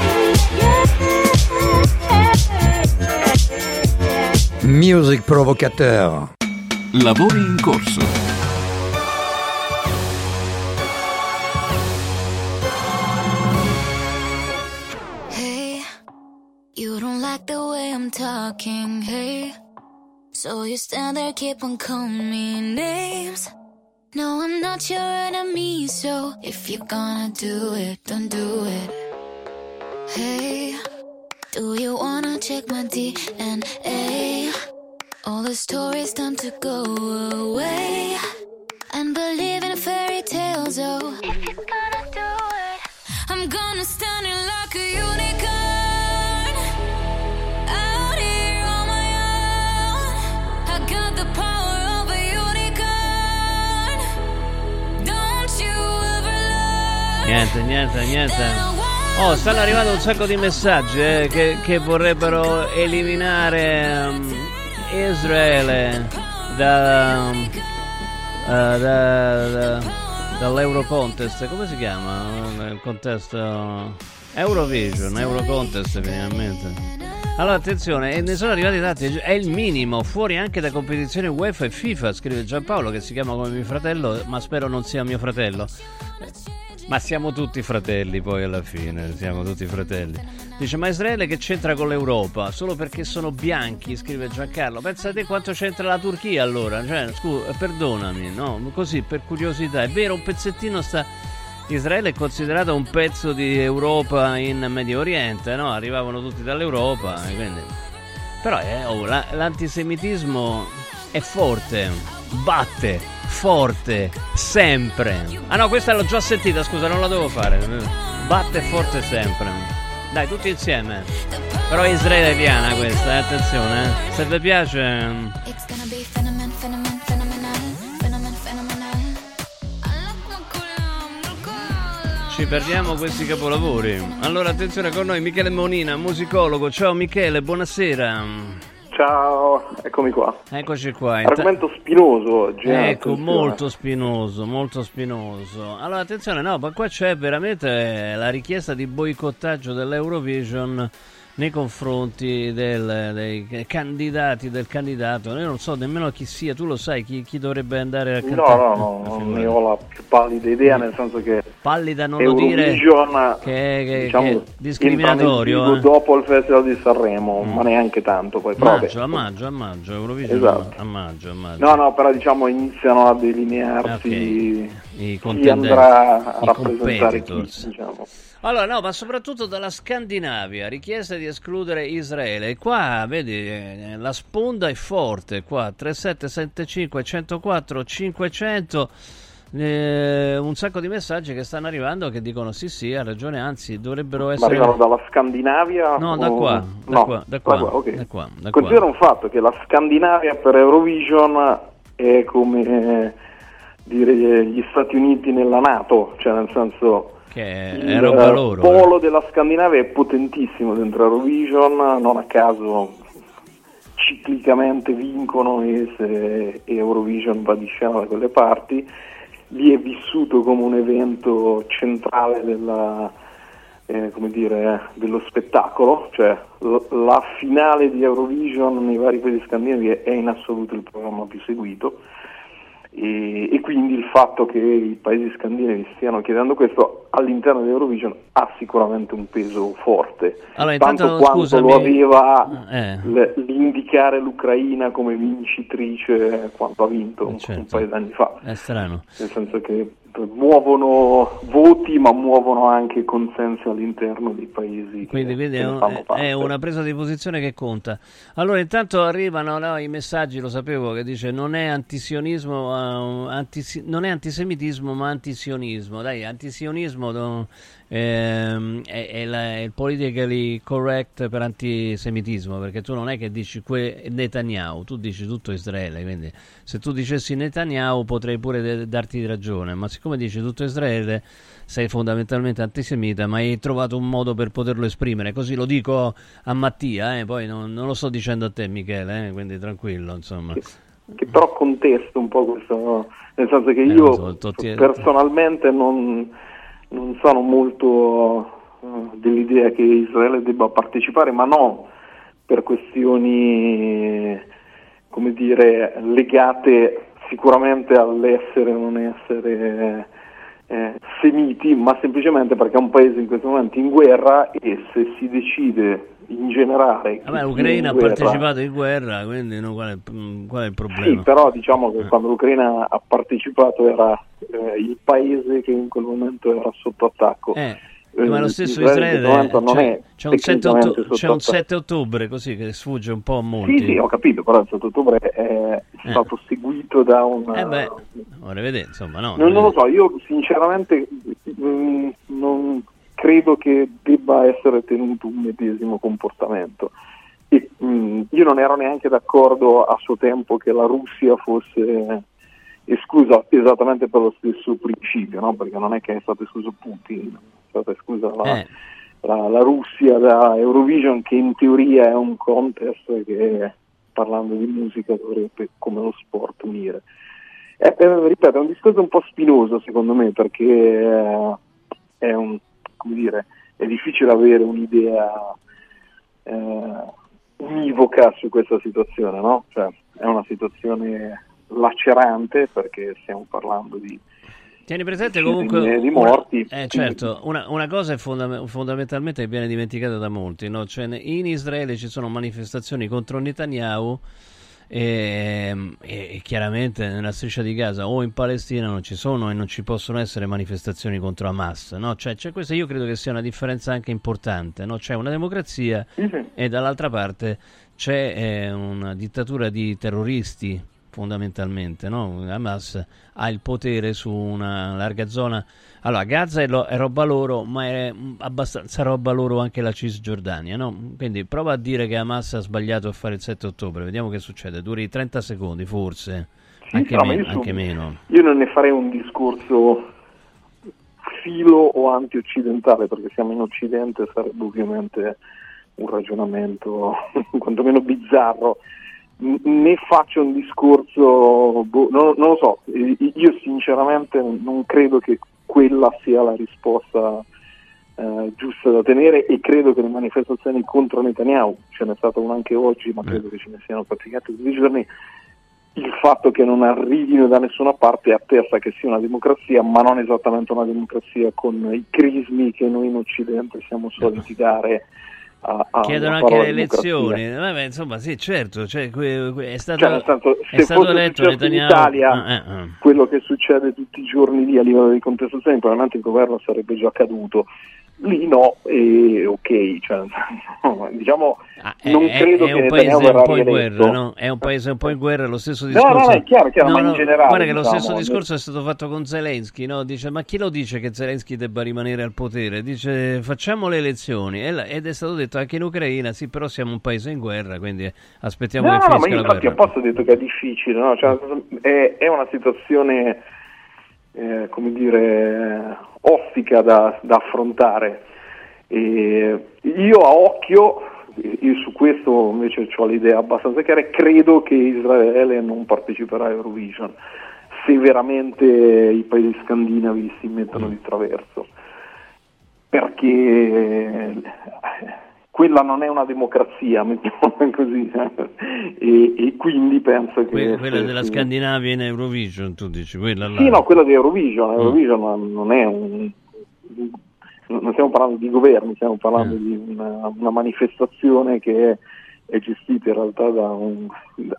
Music provocateur. Lavori in corso. Hey, you don't like the way I'm talking, hey. So you stand there, keep on calling me names. No, I'm not your enemy, so if you're gonna do it, don't do it. Hey, do you wanna check my DNA? All the stories time to go away and believe in fairy tales. Oh, if you're gonna do it, I'm gonna stand in like a unicorn. Out here on my own, I got the power of a unicorn. Don't you ever learn? Niente. Oh, stanno arrivando un sacco di messaggi eh, che, che vorrebbero eliminare um, Israele da, um, uh, da, da, dall'Euro Contest. Come si chiama il contesto? Eurovision, Euro Contest finalmente. Allora attenzione, e ne sono arrivati tanti, è il minimo, fuori anche da competizioni UEFA e FIFA, scrive Giampaolo che si chiama come mio fratello, ma spero non sia mio fratello. Ma siamo tutti fratelli poi alla fine, siamo tutti fratelli. Dice, ma Israele che c'entra con l'Europa? Solo perché sono bianchi, scrive Giancarlo. Pensa a te quanto c'entra la Turchia allora? Cioè, scusa, perdonami, no? Così, per curiosità. È vero, un pezzettino sta... Israele è considerato un pezzo di Europa in Medio Oriente, no? Arrivavano tutti dall'Europa, quindi... Però eh, oh, la, l'antisemitismo è forte, batte forte, sempre. Ah no, questa l'ho già sentita, scusa, non la devo fare. batte forte sempre. Dai, tutti insieme. Però è israeliana questa, eh, attenzione. eh. Se vi piace... Ci perdiamo questi capolavori. Allora, attenzione con noi, Michele Monina, musicologo. Ciao Michele, buonasera. Ciao, eccomi qua. Eccoci qua. Argomento spinoso oggi. eh, Ecco, molto spinoso, molto spinoso. Allora, attenzione, no, ma qua c'è veramente la richiesta di boicottaggio dell'Eurovision nei confronti del- dei candidati, del candidato. Io non so nemmeno chi sia, tu lo sai chi, chi dovrebbe andare a No, cantare? no, no, non ne ho la più pallida idea, nel senso che Pallida non lo dire Eurovision che, che- diciamo, che è discriminatorio. eh. dopo il Festival di Sanremo, ma neanche tanto poi. però. Maggio, a maggio, a maggio, Eurovision Esatto. a maggio, a maggio. No, no, però diciamo iniziano a delinearsi I chi contendenti, andrà a i rappresentare chi, competitors. diciamo. Allora, no, ma soprattutto dalla Scandinavia, richiesta di escludere Israele. E qua, vedi, eh, la sponda è forte, qua, 3775 104 500, eh, un sacco di messaggi che stanno arrivando che dicono sì, sì, ha ragione, anzi, dovrebbero Ma essere... arrivano dalla Scandinavia? No, da qua, da no, qua, da qua, ok. da qua, da qua. Considera un fatto che la Scandinavia per Eurovision è come eh, dire gli Stati Uniti nella Nato, cioè nel senso Che il eh, loro. polo della Scandinavia è potentissimo dentro Eurovision, non a caso ciclicamente vincono e se Eurovision va di scena da quelle parti, lì è vissuto come un evento centrale della, eh, come dire, dello spettacolo, cioè l- la finale di Eurovision nei vari paesi scandinavi è in assoluto il programma più seguito e, e quindi il fatto che i paesi scandinavi stiano chiedendo questo all'interno di Eurovision ha sicuramente un peso forte, Allora, tanto intanto, quanto scusami, lo aveva eh. l- l'indicare l'Ucraina come vincitrice quando ha vinto un, un paio d'anni fa È strano. nel senso che muovono voti ma muovono anche consensi all'interno dei paesi Quindi che, vedi, è, un- fanno parte. è una presa di posizione che conta. Allora, intanto arrivano no, i messaggi, lo sapevo, che dice non è antisionismo, eh, antisi- non è antisemitismo, ma antisionismo. Dai, antisionismo no, ehm, è, è la- è il politically correct per antisemitismo, perché tu non è che dici que- Netanyahu, tu dici tutto Israele. Quindi se tu dicessi Netanyahu potrei pure de- darti ragione, ma siccome dici tutto Israele sei fondamentalmente antisemita, ma hai trovato un modo per poterlo esprimere. Così lo dico a Mattia, eh, poi non, non lo sto dicendo a te, Michele, eh, quindi tranquillo, insomma. che però contesto un po' questo, nel senso che Eh, io so, personalmente non, non sono molto eh, dell'idea che Israele debba partecipare, ma non per questioni, come dire, legate sicuramente all'essere o non essere eh, semiti, ma semplicemente perché è un paese in questo momento in guerra e se si decide in generale... Vabbè, l'Ucraina ha guerra- partecipato in guerra, quindi no, qual, è, mm, qual è il sì, problema? però diciamo che quando l'Ucraina ha partecipato era eh, il paese che in quel momento era sotto attacco. Eh, Eh, ma lo stesso Israele Israele non c'è, è c'è un 7 tecnicamente otto- sotto c'è un attacco. 7 ottobre così che sfugge un po' a molti. Sì, sì, ho capito, però il 7 ottobre è stato seguito da un... Eh beh, vorrei vedere, insomma, no. non, non lo so, io sinceramente mh, non credo che debba essere tenuto un medesimo comportamento. E, mh, io non ero neanche d'accordo a suo tempo che la Russia fosse esclusa esattamente per lo stesso principio, no? perché non è che è stato escluso Putin, è stata esclusa la, Eh. la- la Russia da Eurovision, che in teoria è un contest che parlando di musica dovrebbe come lo sport unire. Eh, eh, ripeto, è un discorso un po' spinoso secondo me perché eh, è, un, come dire, è difficile avere un'idea eh, univoca su questa situazione, no? Cioè, è una situazione lacerante perché stiamo parlando di Tieni presente comunque di- di una- morti. eh, certo, una, una cosa è fonda- fondamentalmente che viene dimenticata da molti, no? Cioè, in Israele ci sono manifestazioni contro Netanyahu e, e- e chiaramente nella striscia di Gaza o in Palestina non ci sono e non ci possono essere manifestazioni contro Hamas, no? Cioè, c'è questa io credo che sia una differenza anche importante, no? C'è una democrazia e dall'altra parte c'è eh, una dittatura di terroristi fondamentalmente, no? Hamas ha il potere su una larga zona. Allora, Gaza è, lo- è roba loro, ma è mm, abbastanza roba loro anche la Cisgiordania, no? Quindi prova a dire che Hamas ha sbagliato a fare il 7 ottobre, vediamo che succede, duri 30 secondi forse, Sì, anche, no, ma me- io anche meno. Io non ne farei un discorso filo o anti-occidentale, perché siamo in Occidente, sarebbe ovviamente un ragionamento quantomeno bizzarro. N- Ne faccio un discorso, boh, non, non lo so, io sinceramente non credo che quella sia la risposta eh, giusta da tenere e credo che le manifestazioni contro Netanyahu, ce n'è stata una anche oggi, ma credo che ce ne siano praticamente tutti i giorni, il fatto che non arrivino da nessuna parte attesta che sia una democrazia, ma non esattamente una democrazia con i crismi che noi in Occidente siamo soliti dare a, a Chiedono anche le elezioni, Vabbè, insomma, sì, certo, cioè, è stato, Cioè, senso, è stato eletto successo in Netanyahu. Italia, Ah, eh, eh. quello che succede tutti i giorni lì a livello di contestazioni, probabilmente il governo sarebbe già caduto. Lì no, e ok, cioè, diciamo, non è, credo è che un Netanyahu un verrà po' in rieletto. guerra, no? È un paese un po' in guerra, lo stesso No, discorso. no, no, è chiaro, chiaro, ma in generale, Guarda che lo diciamo, stesso discorso è stato fatto con Zelensky, no? Dice, ma chi lo dice che Zelensky debba rimanere al potere? Dice, facciamo le elezioni. La- Ed è stato detto anche in Ucraina, sì, però siamo un paese in guerra, quindi aspettiamo No, che no, ma finisca io la infatti guerra. apposta ho detto che è difficile, no? Cioè, è, è una situazione, eh, come dire, ostica da, da affrontare. E io a occhio, io su questo invece ho l'idea abbastanza chiara, credo che Israele non parteciperà a Eurovision se veramente i paesi scandinavi si mettono di traverso perché eh, quella non è una democrazia, mettiamola così, e, e quindi penso che... Que- quella se- della Scandinavia in Eurovision, tu dici, quella là. Sì, no, quella di Eurovision, Mm. Eurovision non è un... non stiamo parlando di governi, stiamo parlando Mm. di una, una manifestazione che è, è gestita in realtà da un,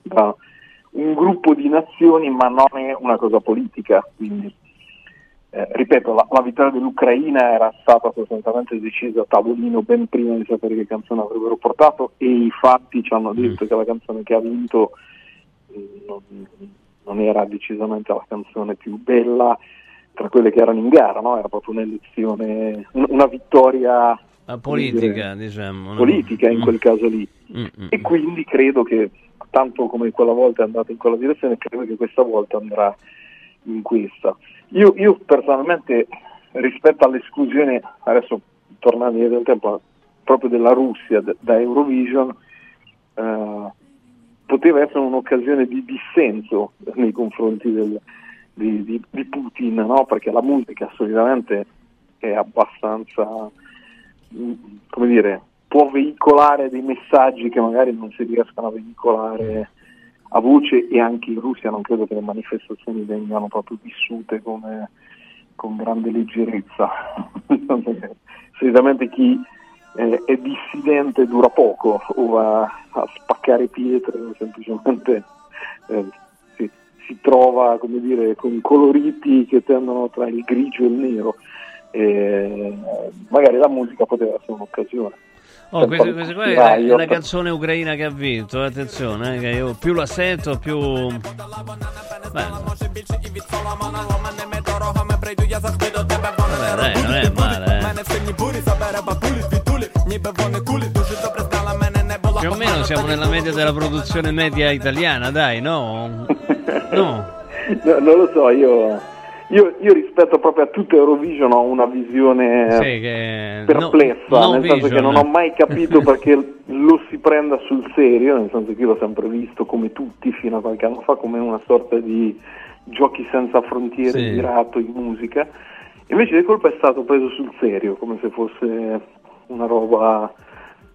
da un gruppo di nazioni, ma non è una cosa politica, quindi eh, ripeto, la, la vittoria dell'Ucraina era stata sostanzialmente decisa a tavolino ben prima di sapere che canzone avrebbero portato e i fatti ci hanno detto che la canzone che ha vinto eh, non, non era decisamente la canzone più bella tra quelle che erano in gara, no? era proprio un'elezione, un- una vittoria La come dire, politica, diciamo. no? politica in Mm. quel caso lì. Mm, mm. E quindi credo che, tanto come quella volta è andata in quella direzione, credo che questa volta andrà in questa. Io, io personalmente, rispetto all'esclusione, adesso tornando indietro nel tempo, proprio della Russia da Eurovision, eh, poteva essere un'occasione di dissenso nei confronti del- di, di- di Putin, no? perché la musica solitamente è abbastanza, mm, come dire, può veicolare dei messaggi che magari non si riescono a veicolare a voce e anche in Russia non credo che le manifestazioni vengano proprio vissute come, con grande leggerezza. Solitamente chi eh, è dissidente dura poco o va a spaccare pietre o semplicemente eh, si, si trova dire, con coloriti che tendono tra il grigio e il nero. E, magari la musica poteva essere un'occasione. Oh, questa, questa qua è la canzone ucraina che ha vinto, attenzione, eh, che io più la sento più... Vabbè, dai, non è male, eh. Più o meno siamo nella media della produzione media italiana, dai, no? No. No, non lo so, io, io, io rispetto proprio a tutto Eurovision ho una visione Sì, che... perplessa, no- no nel senso che vision. non ho mai capito perché lo si prenda sul serio, nel senso che io l'ho sempre visto come tutti fino a qualche anno fa come una sorta di giochi senza frontiere Sì. girato in musica, invece di colpa è stato preso sul serio, come se fosse una roba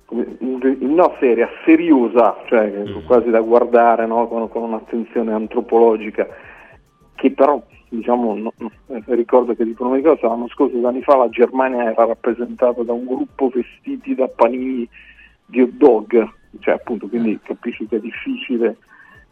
come- no seria, seriosa, cioè Mm. quasi da guardare no? con, con un'attenzione antropologica, che però diciamo, no- eh, ricordo che dicono una cosa, l'anno scorso, due anni fa, la Germania era rappresentata da un gruppo vestiti da panini di hot dog, cioè appunto quindi capisci che è difficile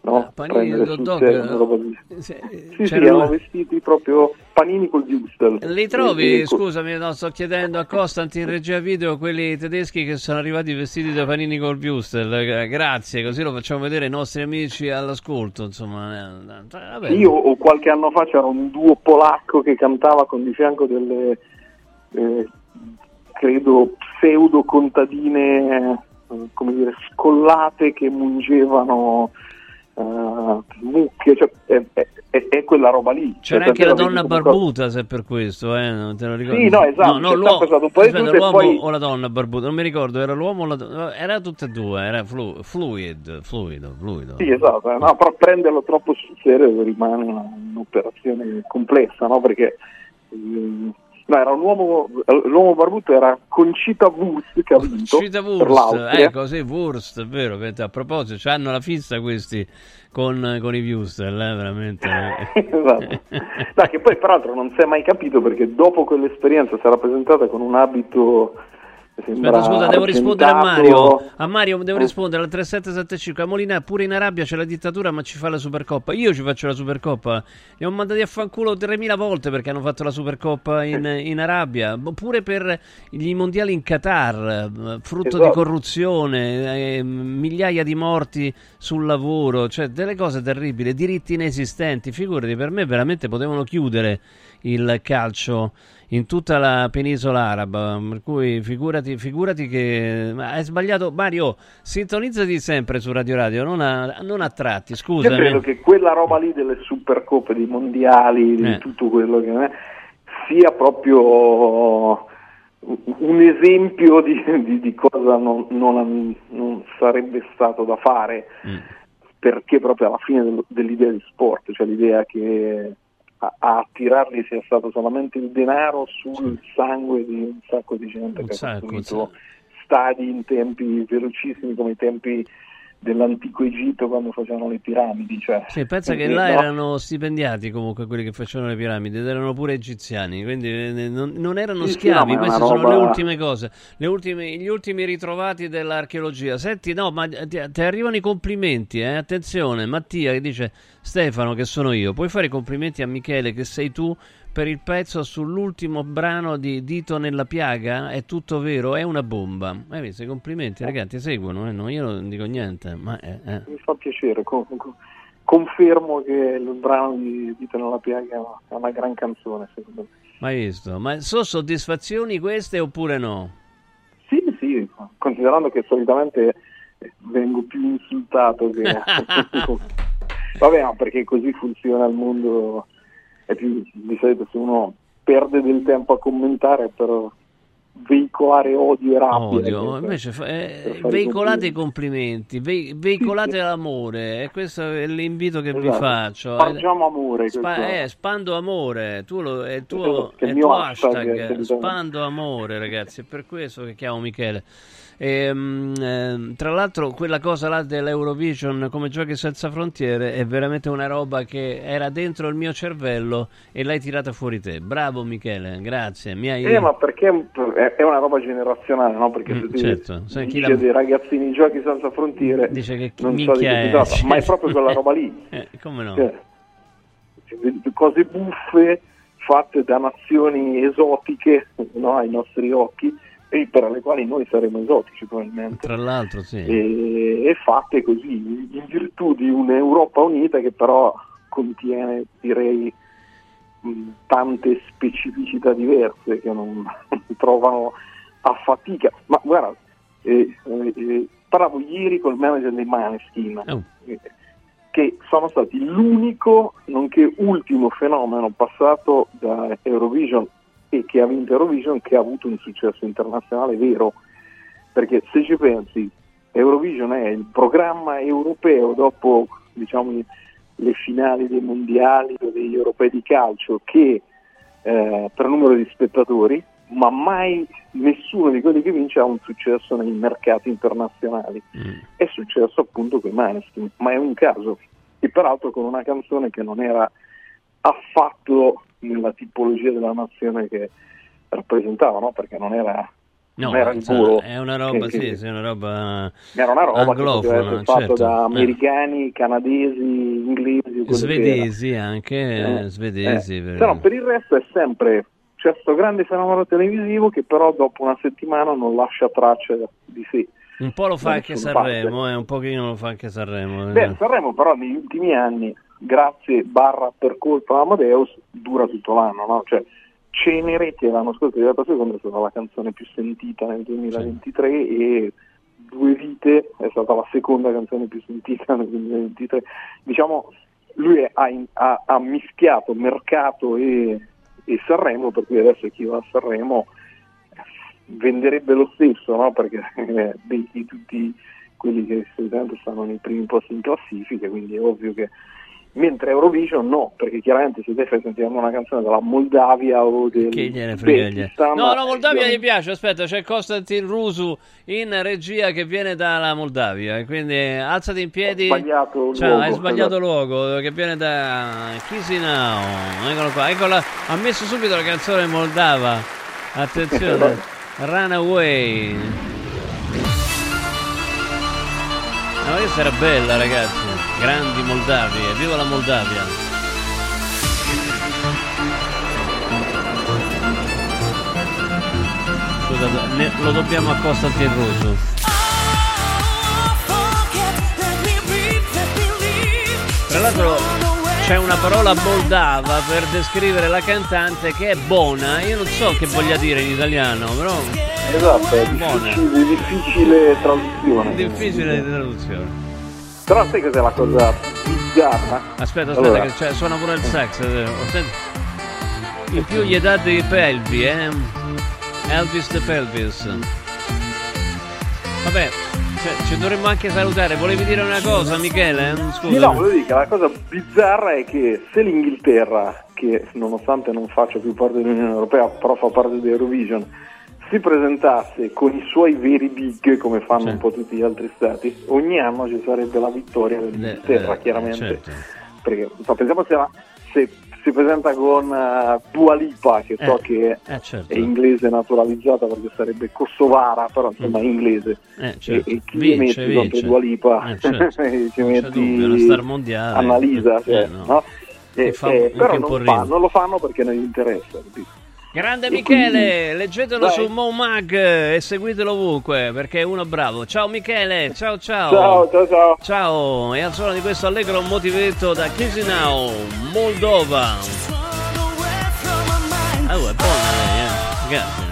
no? Ah, panini sul dog, così. eh, se- Sì, sì, c'erano- erano vestiti proprio panini col Wustel. Li trovi, E- scusami, no, sto chiedendo a Costant in regia video quelli tedeschi che sono arrivati vestiti da panini col Wustel. Eh, Grazie, così lo facciamo vedere ai nostri amici all'ascolto. Insomma, eh, vabbè. Io qualche anno fa c'era un duo polacco che cantava con di fianco delle, eh, credo, pseudo contadine, eh, come dire, scollate che mungevano eh, mucche, cioè, è, è- è- quella roba lì. C'era Cioè, anche la donna come cosa- barbuta, se per questo, eh, non te lo ricordi? Sì, no, esatto, No, no, aspetta, l'uomo poi- o la donna barbuta, non mi ricordo, era l'uomo o la donna, era tutte e due, era flu- fluid, fluido, fluido. Sì, esatto, eh, no, però prenderlo troppo sul serio rimane un'operazione complessa, no? Perché ehm, no, era un uomo, l'uomo barbuto era Concita Wurst che ha vinto Cita per Wurst, ecco, sì, Wurst, è vero, a proposito, hanno la fissa questi con, con i Wustel, eh, veramente. eh. esatto. No, che poi peraltro non si è mai capito perché dopo quell'esperienza si era presentata con un abito Aspetta, scusa, devo rispondere a. Mario. A Mario devo Eh. rispondere al 3775. A Molina, pure in Arabia c'è la dittatura, ma ci fa la Supercoppa. Io ci faccio la Supercoppa. Li ho mandati a fanculo 3000 volte perché hanno fatto la Supercoppa in, in Arabia. Pure per i mondiali in Qatar, eh, frutto di Esatto. corruzione, eh, migliaia di morti sul lavoro, cioè delle cose terribili, diritti inesistenti. Figurati, per me veramente potevano chiudere il calcio in tutta la penisola araba. Per cui figurati, figurati che ma hai sbagliato. Mario, sintonizzati sempre su Radio Radio, non a, non a tratti. Io Scusami. credo che quella roba lì delle supercoppe, dei mondiali, di Eh. tutto quello che è, sia proprio un esempio di, di- di cosa non, non- non sarebbe stato da fare, Mm. perché proprio alla fine del- dell'idea di sport, cioè l'idea che a, a attirarli sia stato solamente il denaro sul sangue di un sacco di gente Un che ha sacco, costruito stadi in tempi velocissimi come i tempi dell'antico Egitto quando facevano le piramidi. Cioè, Sì, pensa che Eh, là no? erano stipendiati comunque quelli che facevano le piramidi ed erano pure egiziani, quindi eh, non, non erano Sì, sì, schiavi, no, ma è queste sono le roba- ultime cose, le ultime- gli ultimi ritrovati dell'archeologia. Senti, no, ma ti, ti arrivano i complimenti, eh? attenzione, Mattia che dice Stefano che sono io, puoi fare i complimenti a Michele che sei tu per il pezzo sull'ultimo brano di Dito nella piaga? È tutto vero, è una bomba. Hai visto i complimenti, ragazzi, seguono, eh? no, io non dico niente, ma... eh, eh. Mi fa piacere, con- con- confermo che il brano di Dito nella piaga è una gran canzone secondo me. Mai visto? Ma sono soddisfazioni queste oppure no? Sì, sì, considerando che solitamente eh, vengo più insultato che... Vabbè, no, perché così funziona il mondo, è più di solito se uno perde del tempo a commentare per veicolare odio e rabbia. Odio, che- invece fa- eh, veicolate i complimenti, ve- veicolate l'amore, e questo è l'invito che vi Esatto. faccio. Spargiamo amore, Spa- eh, spando amore, tu lo, è il tuo, Esatto, è il tuo hashtag, hashtag, spando amore ragazzi, è per questo che chiamo Michele. Ehm, ehm, tra l'altro quella cosa là dell'Eurovision come giochi senza frontiere è veramente una roba che era dentro il mio cervello e l'hai tirata fuori te. Bravo Michele, grazie. Mi hai... Eh, ma perché è- una roba generazionale, no? Perché Mm, se ti certo. Sai chi dice la- dei ragazzini giochi senza frontiere, Dice che chi non so di che è, tratta, ma è proprio quella roba lì. Eh, come no? Cioè, cose buffe fatte da nazioni esotiche no, ai nostri occhi e per le quali noi saremo esotici probabilmente. Tra l'altro, sì. E, e fatte così in virtù di un'Europa unita che però contiene, direi, tante specificità diverse che non trovano a fatica. Ma guarda, eh, eh, eh, parlavo ieri col manager dei Maneskin, Oh. eh, che sono stati l'unico, nonché ultimo fenomeno passato da Eurovision e che ha vinto Eurovision che ha avuto un successo internazionale vero. Perché se ci pensi, Eurovision è il programma europeo dopo diciamo, le finali dei mondiali o degli europei di calcio che eh, per numero di spettatori, ma mai nessuno di quelli che vince ha un successo nei mercati internazionali. È successo appunto con i Maneskin, ma è un caso. E peraltro con una canzone che non era affatto nella tipologia della nazione che rappresentava, no? perché non era No, non era il è una roba, che- sì, sì, una roba Era una roba anglofona, fatto certo. da Eh. americani, canadesi, inglesi. Svedesi anche, eh, Eh, svedesi. eh. per- Però per il resto è sempre c'è questo grande fenomeno televisivo che però dopo una settimana non lascia tracce di sé. Un po' lo fa da anche Sanremo, eh, un pochino lo fa anche Sanremo. eh. Beh, Sanremo però negli ultimi anni, grazie barra per colpa Amadeus, dura tutto l'anno, no? Cioè, Cenere, che l'anno scorso è secondo è stata la canzone più sentita nel 2023 e Due Vite è stata la seconda canzone più sentita nel 2023. Diciamo, lui è- ha, ha- ha mischiato mercato e, e Sanremo, per cui adesso chi va a Sanremo venderebbe lo stesso, no? perché eh, di, di tutti quelli che solitamente stanno nei primi posti in classifica, quindi è ovvio che mentre Eurovision no, perché chiaramente se stai sentendo una canzone della Moldavia o del Che gliene frega Uzbekistan, No, no, Moldavia io- gli piace. Aspetta, c'è Konstantin Rusu in regia che viene dalla Moldavia. e Quindi alzati in piedi. Ho sbagliato Ciao, luogo, hai sbagliato esatto. luogo che viene da Chisinau. Eccolo qua. Eccola. Ha messo subito la canzone moldava. Attenzione. Runaway. No, questa era bella, ragazzi. Grandi Moldavie. Viva la Moldavia. Ne- lo dobbiamo a Konstantin Rusu. Tra l'altro c'è una parola moldava per descrivere la cantante che è buona. Io non so che voglia dire in italiano, però Esatto, è difficile, difficile traduzione. difficile di traduzione. Però sai cos'è la cosa bizzarra? Aspetta, aspetta, Allora. che c'è- suona pure il sax. eh, sent- In più gli dà dei pelvi, eh? Elvis the Pelvis. Vabbè, cioè, ci dovremmo anche salutare. Volevi dire una cosa, Michele? Eh, Sì, Scusa. no, volevo dire che la cosa bizzarra è che se l'Inghilterra, che nonostante non faccia più parte dell'Unione Europea, però fa parte di Eurovision, si presentasse con i suoi veri big, come fanno un po' tutti gli altri stati, ogni anno ci sarebbe la vittoria dell'Inghilterra, eh, chiaramente. certo. Perché so, pensiamo se, se si presenta con uh, Dua Lipa, che so Eh, che eh, certo. è inglese naturalizzata perché sarebbe kosovara, però insomma è inglese. Eh, certo. E, e chi Vince, metti vince. Dua Lipa? Eh, certo. ci c'è metti dubbio, una star mondiale. Annalisa, cioè, Eh, no. no? Eh, fa eh, però non, fa- non lo fanno perché non gli interessa. capito? Grande Michele, leggetelo Vai. su Momag e seguitelo ovunque perché è uno bravo. Ciao Michele, ciao ciao. Ciao, ciao, ciao. Ciao, e al suono di questo allegro motivetto da Chisinau, Moldova. Ah, oh, è buona lei, eh. Grazie.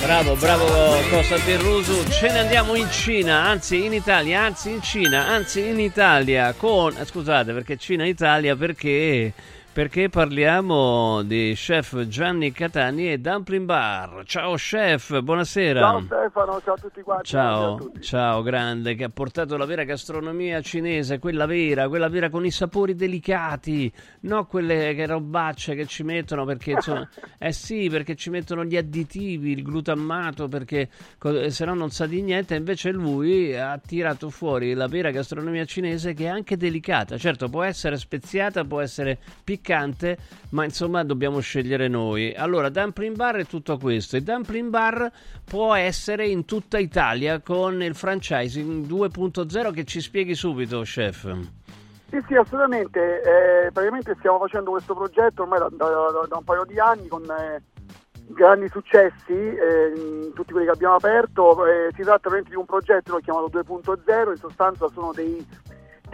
Bravo, bravo Konstantin Rusu. Ce ne andiamo in Cina, anzi in Italia, anzi in Cina, anzi in Italia con... Scusate, perché Cina-Italia? Perché... Perché parliamo di chef Gianni Catani e Dumpling Bar. Ciao chef, buonasera. Ciao Stefano, ciao a tutti quanti. Ciao, tutti. ciao grande che ha portato la vera gastronomia cinese, quella vera, quella vera con i sapori delicati, no quelle che robacce che ci mettono perché insomma, eh sì, perché ci mettono gli additivi, il glutammato perché se no non sa di niente, invece lui ha tirato fuori la vera gastronomia cinese che è anche delicata, certo può essere speziata, può essere piccante, ma insomma dobbiamo scegliere noi. Allora, Dumpling Bar è tutto questo. E Dumpling Bar può essere in tutta Italia con il franchising 2.0 che ci spieghi subito, chef. Sì, sì, assolutamente. Eh, praticamente stiamo facendo questo progetto ormai da, da- da- un paio di anni con eh, grandi successi, eh, tutti quelli che abbiamo aperto. Eh, si tratta di un progetto, l'ho chiamato 2.0, in sostanza sono dei,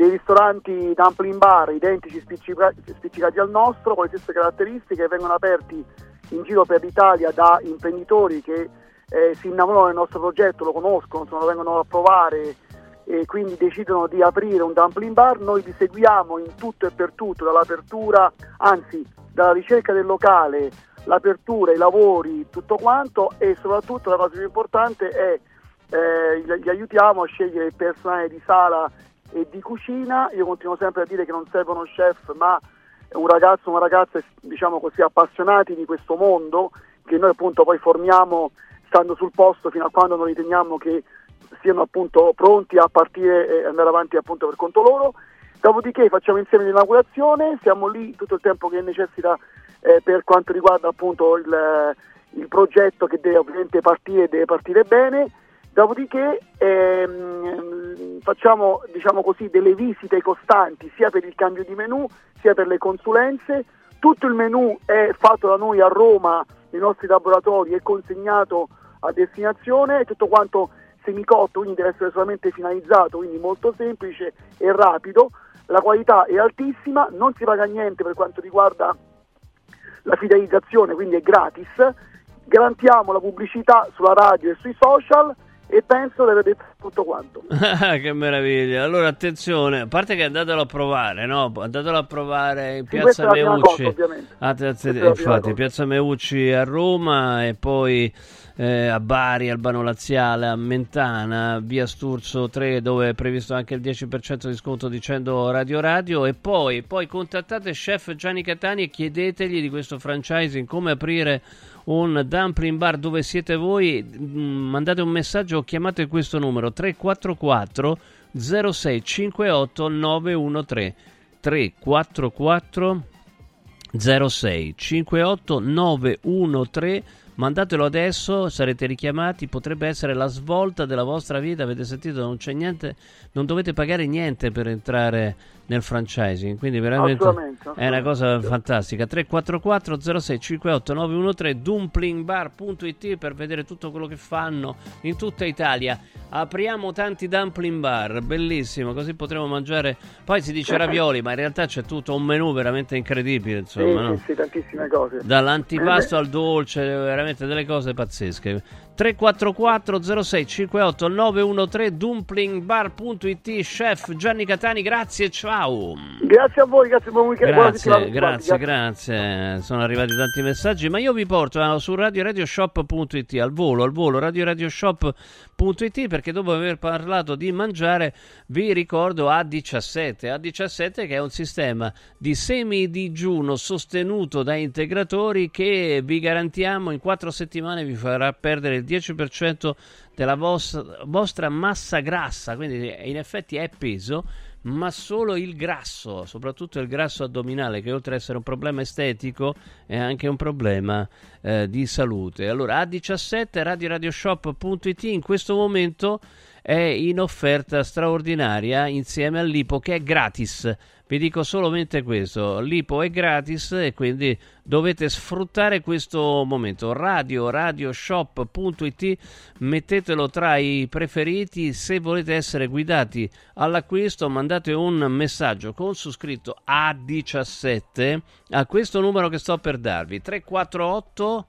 dei ristoranti dumpling bar identici spiccica- spiccicati al nostro, con le stesse caratteristiche, vengono aperti in giro per l'Italia da imprenditori che eh, si innamorano del nostro progetto, lo conoscono, insomma, lo vengono a provare e quindi decidono di aprire un dumpling bar, noi li seguiamo in tutto e per tutto, dall'apertura, anzi dalla ricerca del locale, l'apertura, i lavori, tutto quanto e soprattutto la cosa più importante è eh, li li aiutiamo a scegliere il personale di sala e di cucina. Io continuo sempre a dire che non serve uno chef, ma un ragazzo una ragazza, diciamo così, appassionati di questo mondo, che noi appunto poi formiamo stando sul posto fino a quando non riteniamo che siano appunto pronti a partire e andare avanti appunto per conto loro. Dopodiché facciamo insieme l'inaugurazione, siamo lì tutto il tempo che necessita eh, per quanto riguarda appunto il, il progetto che deve ovviamente partire deve partire bene. Dopodiché ehm, facciamo diciamo così, delle visite costanti sia per il cambio di menù sia per le consulenze. Tutto il menù è fatto da noi a Roma, nei nostri laboratori, è consegnato a destinazione, tutto quanto semicotto, quindi deve essere solamente finalizzato, quindi molto semplice e rapido. La qualità è altissima, non si paga niente per quanto riguarda la fidelizzazione, quindi è gratis. Garantiamo la pubblicità sulla radio e sui social e penso di aver detto tutto quanto. che meraviglia. Allora attenzione, a parte che andatelo a provare, no? Andatelo a provare in Sì, Piazza Meucci. cosa. Ah, prima infatti. Piazza Meucci a Roma e poi eh, a Bari, Albano Laziale, a Mentana, via Sturzo 3 dove è previsto anche il 10% di sconto dicendo Radio Radio. E poi, poi contattate chef Gianni Catani e chiedetegli di questo franchising come aprire un dumpling bar dove siete voi, mm, mandate un messaggio o chiamate questo numero 344 0658 913 344 06 58 913 mandatelo adesso sarete richiamati potrebbe essere la svolta della vostra vita avete sentito? Non c'è niente non dovete pagare niente per entrare nel franchising quindi veramente Assolutamente, è una cosa fantastica 344 06 58 913 dumplingbar.it per vedere tutto quello che fanno in tutta Italia apriamo tanti dumpling bar bellissimo così potremo mangiare poi si dice ravioli ma in realtà c'è tutto un menù veramente incredibile Sì, insomma no? sì, sì, tantissime cose. Dall'antipasto al dolce, veramente delle cose pazzesche. 344 06 58 913 dumplingbar.it Chef Gianni Catani, grazie, ciao. Grazie a voi, grazie, buon weekend, Grazie, grazie, grazie. Sono arrivati tanti messaggi, ma io vi porto eh, su radioradioshop.it al volo, al volo, radioradioshop.it perché dopo aver parlato di mangiare vi ricordo A17, A17 che è un sistema di semi-digiuno sostenuto da integratori che vi garantiamo in 4 settimane vi farà perdere il 10% della vostra, vostra massa grassa, quindi in effetti è peso ma solo il grasso, soprattutto il grasso addominale, che oltre ad essere un problema estetico è anche un problema eh, di salute. Allora, A17 radioradioshop.it in questo momento è in offerta straordinaria insieme all'Ipo che è gratis. Vi dico solamente questo, l'Ipo è gratis e quindi dovete sfruttare questo momento. Radio, radioshop.it, mettetelo tra i preferiti. Se volete essere guidati all'acquisto, mandate un messaggio con su scritto A17 a questo numero che sto per darvi, 348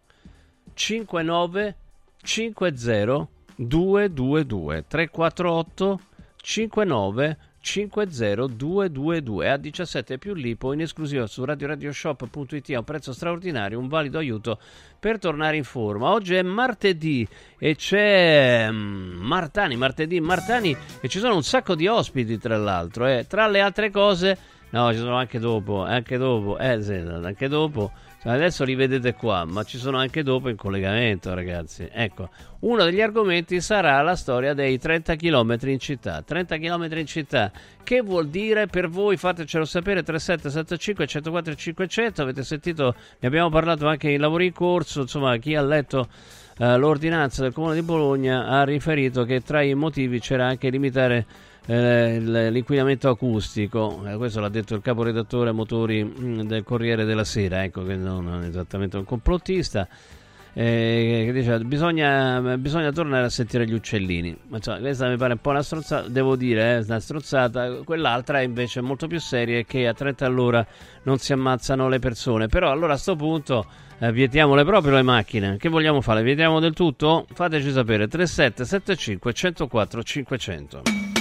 59 50 222 348 59 50 222 a 17 più lipo in esclusiva su radioradioshop.it a un prezzo straordinario un valido aiuto per tornare in forma oggi è martedì e c'è mm, Martani martedì Martani e ci sono un sacco di ospiti tra l'altro eh. tra le altre cose no ci sono anche dopo anche dopo eh anche dopo Adesso li vedete qua, ma ci sono anche dopo in collegamento, ragazzi. Ecco, uno degli argomenti sarà la storia dei 30 km in città. 30 km in città, che vuol dire per voi? Fatecelo sapere 3775 104 500. Avete sentito, ne abbiamo parlato anche in lavori in corso. Insomma, chi ha letto eh, l'ordinanza del Comune di Bologna ha riferito che tra i motivi c'era anche limitare eh, l'inquinamento acustico, eh, questo l'ha detto il caporedattore motori mh, del Corriere della Sera, ecco che non è esattamente un complottista. eh, che dice bisogna, bisogna tornare a sentire gli uccellini. Ma insomma, questa mi pare un po' una strozzata, devo dire, eh, una strozzata. Quell'altra è invece molto più seria che a 30 all'ora non si ammazzano le persone. Però allora a sto punto eh, vietiamole proprio le macchine. Che vogliamo fare? Vietiamo del tutto? Fateci sapere 3775 104 500.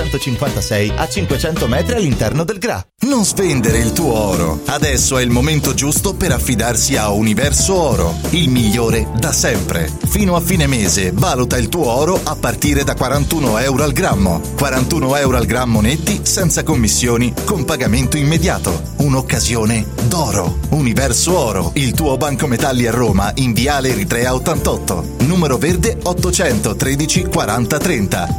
956 a 500 metri all'interno del GRA. Non spendere il tuo oro. Adesso è il momento giusto per affidarsi a Universo Oro, il migliore da sempre. Fino a fine mese valuta il tuo oro a partire da 41 euro al grammo. 41 euro al grammo netti, senza commissioni, con pagamento immediato. Un'occasione d'oro. Universo Oro, il tuo banco metalli a Roma in Viale Eritrea 88. Numero verde 813 40 30.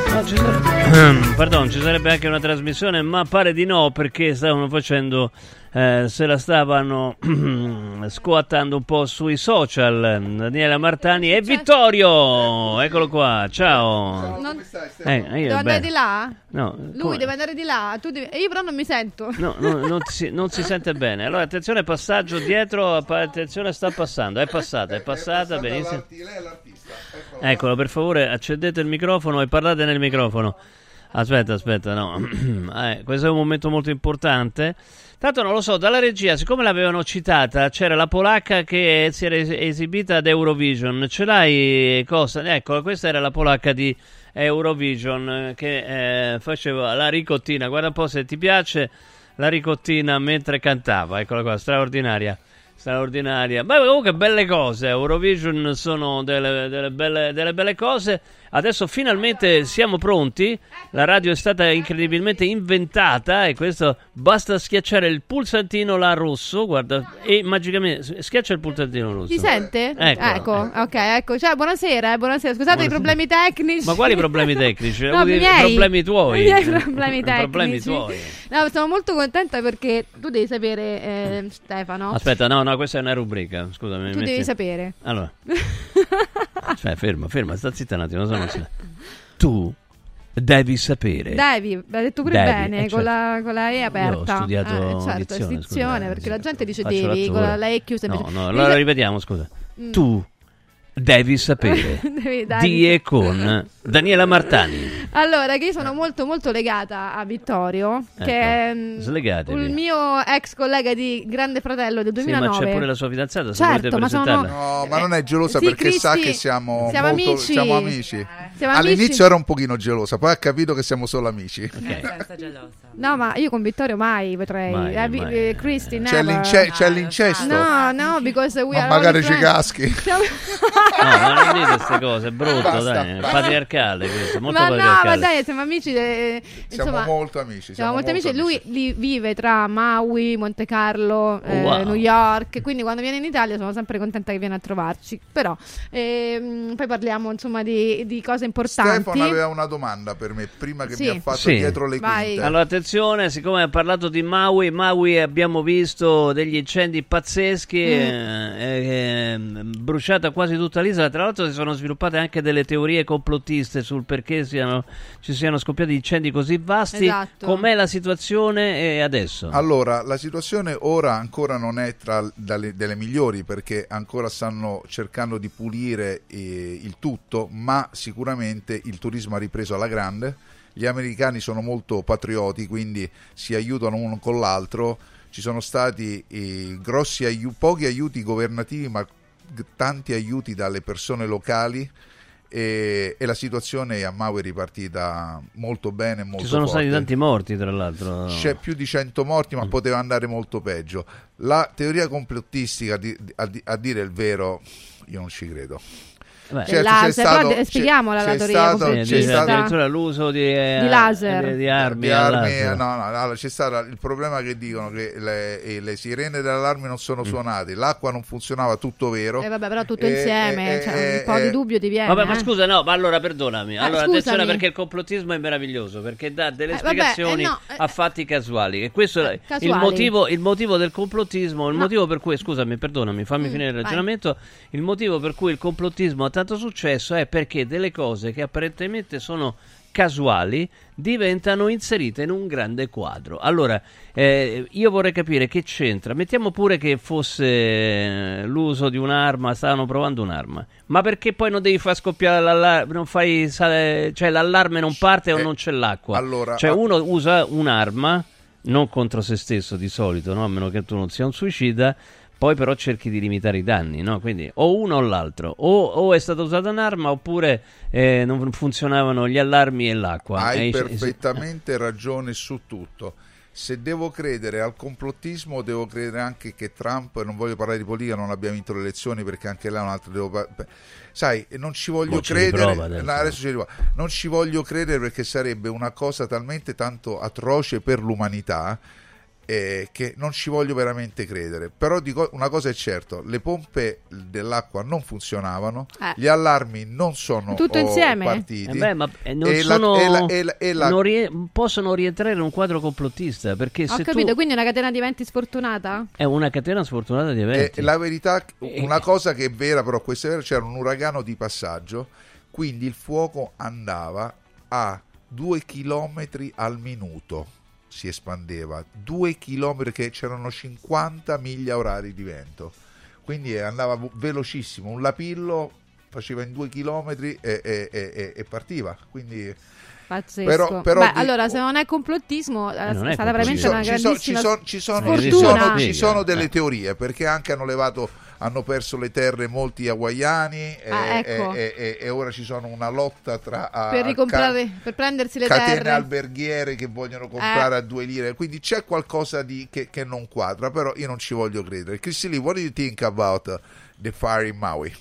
No, ci sarebbe... Pardon, ci sarebbe anche una trasmissione, ma pare di no perché stavano facendo, eh, se la stavano scoattando un po' sui social. Daniela Martani e Vittorio, eccolo qua, ciao. Non- Eh, io, Devo andare beh, di là? No, Lui come- deve andare di là, tu devi- io però non mi sento. No, no, non, si, non si sente bene. Allora, attenzione, passaggio dietro. Attenzione, sta passando. È passata, è passata, benissimo. Eccolo, per favore, accendete il microfono e parlate nel microfono. Aspetta, aspetta, no. Eh, questo è un momento molto importante. Tanto non lo so, dalla regia, siccome l'avevano citata, c'era la polacca che si era es- esibita ad Eurovision. Ce l'hai cosa? Ecco, questa era la polacca di Eurovision eh, che eh, faceva la ricottina. Guarda un po' se ti piace la ricottina mentre cantava. Eccola qua, straordinaria. Straordinaria. Ma comunque belle cose. Eurovision sono delle, delle belle, delle belle cose. Adesso finalmente siamo pronti. La radio è stata incredibilmente inventata e questo basta schiacciare il pulsantino là rosso, guarda, e magicamente schiaccia il pulsantino rosso. Si sente? Ecco. ok, ecco. Cioè, buonasera, eh, buonasera. Scusate i problemi tecnici. Ma quali problemi tecnici? No, I miei. problemi tuoi. I miei problemi tecnici. problemi tuoi. No, sono molto contenta perché tu devi sapere, eh, Stefano. Aspetta, no, no, questa è una rubrica. Scusami. Tu metti- devi sapere. Allora. cioè, ferma, ferma, sta zitta un attimo. non so- Tu devi sapere. Devi, l'ha detto pure Devi, bene, eh, con, certo. la, con la E aperta. Io ho studiato eh, certo, dizione, dizione, scusa, perché la gente dice devi, con la, E chiusa. No, no, allora ripetiamo, scusa. Mm. Tu devi sapere. Devi- di e con Daniela Martani. Allora, che io sono molto molto legata a Vittorio, che è mm, Slegatevi. il mio ex collega di Grande Fratello del Sì, 2009. ma c'è pure la sua fidanzata, se Certo, volete ma sono- presentarla. No, ma non è gelosa Sì, perché sa Cristi, che siamo, siamo molto, amici. siamo amici. Siamo All'inizio amici. era un pochino gelosa, poi ha capito che siamo solo amici. No, ma io con Vittorio mai potrei. Mai, Eh, mai. eh, Cristi, C'è, never. l'ince- c'è l'incesto. No, no, because we Ma are magari ci caschi. Siamo- No, ma non dite queste cose, è brutto, Basta, dai, è basta. patriarcale questo, molto ma no, patriarcale. ma dai, siamo amici. eh, Siamo insomma, molto amici. Siamo Siamo molto amici. molto Lui li- vive tra Maui, Monte Carlo, eh, wow. New York. Quindi quando viene in Italia sono sempre contenta che viene a trovarci. Però ehm, poi parliamo insomma di, di cose importanti. Stefano aveva una domanda per me prima che Sì. mi ha fatto Sì. dietro le Vai. quinte. Allora attenzione, siccome ha parlato di Maui, Maui abbiamo visto degli incendi pazzeschi, Mm. eh, eh, bruciata quasi tutta l'isola, tra l'altro si sono sviluppate anche delle teorie complottiste sul perché siano- ci siano scoppiati incendi così vasti. Esatto. Com'è la situazione adesso? Allora, la situazione ora ancora non è tra dalle- delle migliori perché ancora stanno cercando di pulire eh, il tutto, ma sicuramente il turismo ha ripreso alla grande. Gli americani sono molto patrioti, quindi si aiutano uno con l'altro. Ci sono stati eh, grossi pochi aiuti governativi, ma tanti aiuti dalle persone locali. E, e la situazione a Maui è ripartita molto bene, molto Ci sono forte. stati tanti morti, tra l'altro. C'è più di 100 morti, Mm. ma poteva andare molto peggio. La teoria complottistica, di- di- a, a dire il vero, io non ci credo. Beh. Certo, Laser, c'è stato- però de- spieghiamola la c'è teoria stato- c'è dice stato- addirittura l'uso di, eh, Di laser. di, di armi, di armi, laser. eh, no, no, allora, c'è stato il problema che dicono che le, eh, le sirene dell'allarme non Mm. sono suonate, l'acqua non funzionava, tutto vero. Eh, vabbè, però tutto Eh, insieme, eh, cioè, eh, un po' eh, di dubbio ti viene. Vabbè, ma eh. scusa, no, ma allora perdonami. Allora, scusami. attenzione perché il complottismo è meraviglioso, perché dà delle Eh, vabbè, spiegazioni eh, no, eh, a fatti casuali. E questo è il motivo, il motivo del complottismo, il No. motivo per cui, scusami, perdonami, fammi Mm, finire il vai. ragionamento. Il motivo per cui il complottismo ha tanto successo è perché delle cose che apparentemente sono casuali diventano inserite in un grande quadro. Allora, eh, io vorrei capire che c'entra. Mettiamo pure che fosse l'uso di un'arma, stavano provando un'arma. Ma perché poi non devi far scoppiare l'allarme? Non fai, sa- cioè l'allarme non parte o Eh, non c'è l'acqua. allora, cioè uno usa un'arma, non contro se stesso di solito, no? a meno che tu non sia un suicida. Poi però cerchi di limitare i danni, no? Quindi o uno o l'altro, o, o è stata usata un'arma oppure eh, non funzionavano gli allarmi e l'acqua. Hai E- perfettamente ragione su tutto. Se devo credere al complottismo, devo credere anche che Trump, non voglio parlare di politica, non abbiamo vinto le elezioni perché anche là un altro devo pa- Sai, non ci voglio Mo ci credere. adesso. adesso ci. Non ci voglio credere perché sarebbe una cosa talmente tanto atroce per l'umanità eh, che non ci voglio veramente credere. Però dico, una cosa è certo, le pompe dell'acqua non funzionavano, Eh. gli allarmi non sono Tutto oh, insieme? partiti. Eh beh, ma eh, non E la- sono- e la- e la- e la- non rie- possono rientrare in un quadro complottista perché Ho se capito, tu quindi è una catena di eventi sfortunata? è una catena sfortunata di Eh, eventi. la verità, una cosa che è vera, però questa è vera, c'era un uragano di passaggio, quindi il fuoco andava a 2 km al minuto, si espandeva, 2 km che c'erano 50 miglia orari di vento, quindi andava velocissimo, un lapillo faceva in due chilometri e, e- e- e- partiva. Quindi Pazzesco. Però- però Beh, di- allora, se non è complottismo, eh, non è stata veramente ci una sono- grandissima ci sono- ci sono- ci sono- ci sono delle teorie perché anche hanno levato hanno perso le terre molti hawaiani e, Ah, ecco. e- e- e ora ci sono una lotta tra per ca- ricomprare, per prendersi le catene terre. alberghiere che vogliono comprare Eh. a due lire quindi c'è qualcosa di, che, che non quadra però io non ci voglio credere Christy Lee what do you think about the fire in Maui?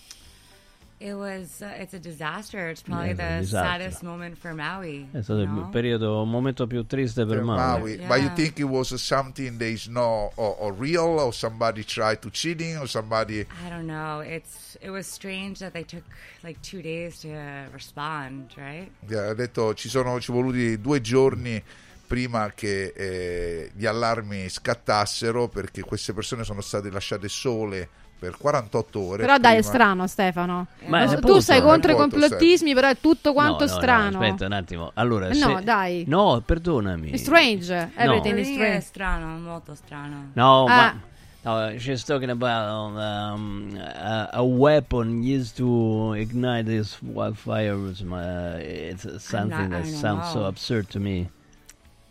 It was. Uh, it's a disaster. It's probably Yeah, the saddest moment for Maui. È stato il periodo, un momento più triste per Maui. Maui. But you think it was something that is not or, or real or somebody tried to cheating or somebody I don't know. It's. It was strange that they took like two days to respond. Right. ha detto ci sono ci voluti due giorni prima che eh, gli allarmi scattassero perché queste persone sono state lasciate sole per 48 ore Però dai, è prima. strano, Stefano. Ma tu appunto, sei contro i complottismi, però è tutto quanto No, no, no, strano. aspetta un attimo. Allora, No, se- dai. No, perdonami. È strange. Everything Per is strange. è strano, molto strano. No, Ah. ma no, she's talking about um, a, a weapon used to ignite this wildfires. Uh, it's something not- that sounds so know. absurd to me.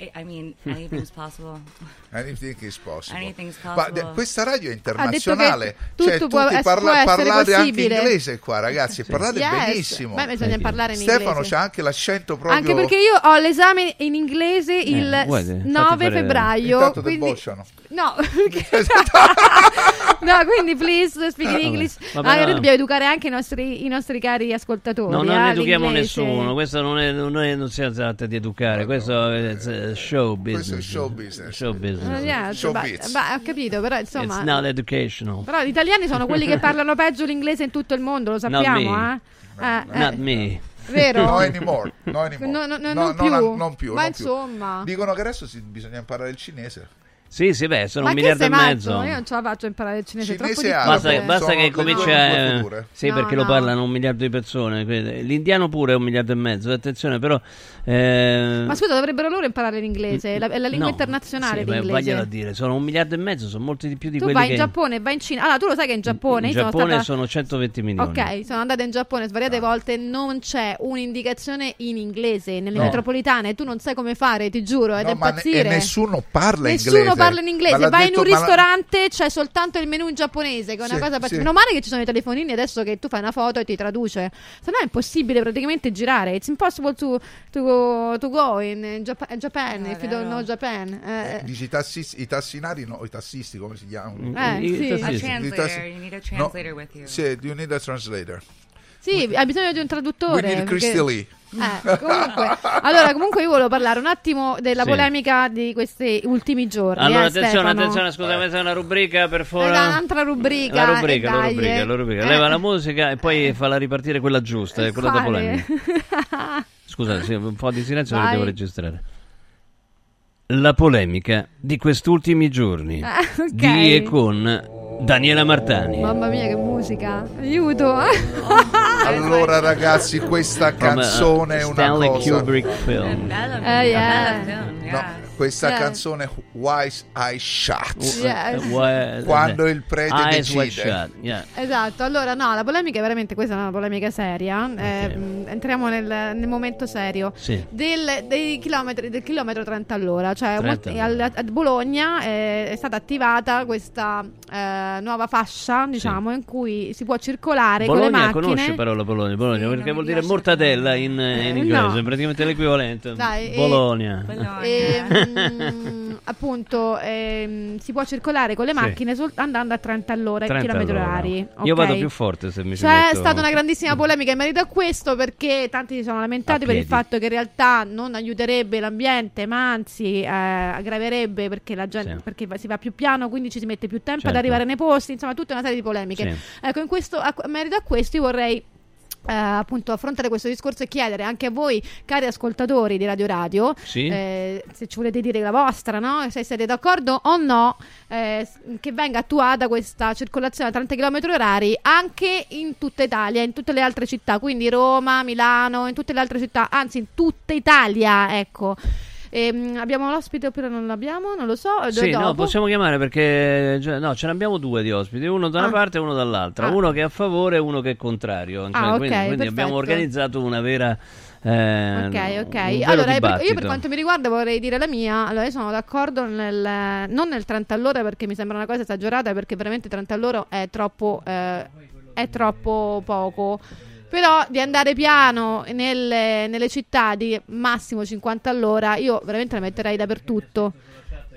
I mean, anything's possible. Anything is possible. Anything's Ma possible. de- questa radio è internazionale, cioè tutti parla- parlate anche possibile. inglese qua, ragazzi, parlate Yes. benissimo. Beh, bisogna parlare in Stefano inglese. c'ha anche l'accento proprio Anche perché io ho l'esame in inglese il Eh, guarda, fatti 9 fare- febbraio. Intanto quindi... bocciano. No, no, quindi please speak in Vabbè, English. vabbè, Anche no. dobbiamo educare anche i nostri, i nostri cari ascoltatori. No, non eh, educhiamo l'inglese. nessuno, questo non, è, non, è, non si tratta di educare, questo è show business. Questo è show business. Show business. Eh, yeah, Show ba- ba- ho capito, però insomma. It's not educational. Però gli italiani sono quelli che parlano peggio l'inglese in tutto il mondo, lo Not sappiamo, me. eh? Eh, eh. Not me. Vero? No anymore, no anymore. No, no, no, No, non, più. non- non più, Ma non più. insomma. Dicono che adesso si- bisogna imparare il cinese. Sì, sì, beh, sono Ma un miliardo e sei matto? mezzo. Io non ce la faccio a imparare il cinese, è troppo Cinese difficile. arabo. Basta, basta che eh, future. sì, No, perché lo no. parlano un miliardo di persone. L'indiano pure è un miliardo e mezzo. Attenzione, però. eh, Ma scusa, dovrebbero loro imparare l'inglese, è la, è la lingua no, internazionale sì, l'inglese. vaglielo a dire, sono un miliardo e mezzo, sono molti di più di Tu quelli vai che. in Giappone, vai in Cina. Allora, tu lo sai che in Giappone in io sono Giappone stata sono 120 milioni. Ok, sono andata in Giappone svariate Ah. volte, non c'è un'indicazione in inglese nelle No. metropolitane, tu non sai come fare, ti giuro, ed No, è ma ne- impazzire. e nessuno parla Nessuno inglese. Parla in inglese, vai detto- in un ristorante, c'è soltanto il menù in giapponese, che è una Sì, cosa sì. particolare. Meno male che ci sono i telefonini adesso che tu fai una foto e ti traduce. Se no è impossibile praticamente girare. It's impossible to, to go, to go in, in Jap- Japan if you don't know Japan. Eh, Dici i, tassis- i tassinari, no, i tassisti come si chiamano? Eh, I sì. A translator. You need a No, translator with you. Sì, you need a translator. Sì, hai bisogno di un traduttore. We need perché- Christy Lee. Eh, comunque, allora, comunque io volevo parlare un attimo della Sì. polemica di questi ultimi giorni. Allora, eh, attenzione, Stefano. attenzione, scusa, questa è una rubrica per favore. Eh, un'altra rubrica, La rubrica, eh, la dai, rubrica, eh. la rubrica. Eh. Leva la musica e poi falla ripartire quella giusta, eh, quella Quale? polemica. Scusa, sì, un po' di silenzio Vai. devo registrare. La polemica di quest'ultimi giorni Ah, ok. di e con Daniela Martani. Mamma mia, che musica! Aiuto! Allora ragazzi, questa From, uh, canzone è una Stanley cosa. Kubrick film. Eh, yeah. No, questa Yeah. canzone Wise Eye Shut. Yes. Wha- Quando il prete Eyes decide. shut, yeah. Esatto, allora no, la polemica è veramente questa è una polemica seria. Eh, mh, entriamo nel, nel momento serio. Sì. Del, dei chilometri, del chilometro 30 all'ora, cioè 30 molti- al- a Bologna eh, è stata attivata questa eh, nuova fascia, diciamo, in cui si può circolare con Bologna le macchine. conosce però la Bologna, Bologna Sì, perché vuol dire mortadella in, in Eh, inglese, no. praticamente l'equivalente. Dai, e- Bologna. E, mm, appunto ehm, si può circolare con le macchine sol- andando a 30 all'ora 30 chilometri all'ora. orari. Io ok? vado più forte se mi C'è metto- stata una grandissima polemica in merito a questo perché tanti si sono lamentati per il fatto che in realtà non aiuterebbe l'ambiente, ma anzi eh, aggraverebbe perché, la gente, Sì. perché si va più piano, quindi ci si mette più tempo Certo. ad arrivare nei posti, insomma tutta una serie di polemiche. Sì. Ecco, in, questo, a, in merito a questo io vorrei eh, appunto affrontare questo discorso e chiedere anche a voi, cari ascoltatori di Radio Radio, Sì. eh, se ci volete dire la vostra, no? se siete d'accordo o no, eh, che venga attuata questa circolazione a 30 km orari anche in tutta Italia, in tutte le altre città, quindi Roma, Milano, in tutte le altre città, anzi in tutta Italia, ecco. Ehm, abbiamo l'ospite oppure non l'abbiamo? Non lo so. Dove Sì, no, dopo? possiamo chiamare perché cioè, no, ce ne abbiamo due di ospiti, uno da una Ah. parte e uno dall'altra, Ah. uno che è a favore e uno che è contrario. Cioè, Ah, ok, quindi quindi abbiamo organizzato una vera eh, Ok, un ok. Allora, eh, per- io per quanto mi riguarda vorrei dire la mia. Allora, io sono d'accordo nel, non nel 30 all'ora perché mi sembra una cosa esagerata, perché veramente 30 all'ora è troppo, eh, è troppo poco. Però di andare piano nelle, nelle città di massimo 50 all'ora, io veramente la metterei dappertutto.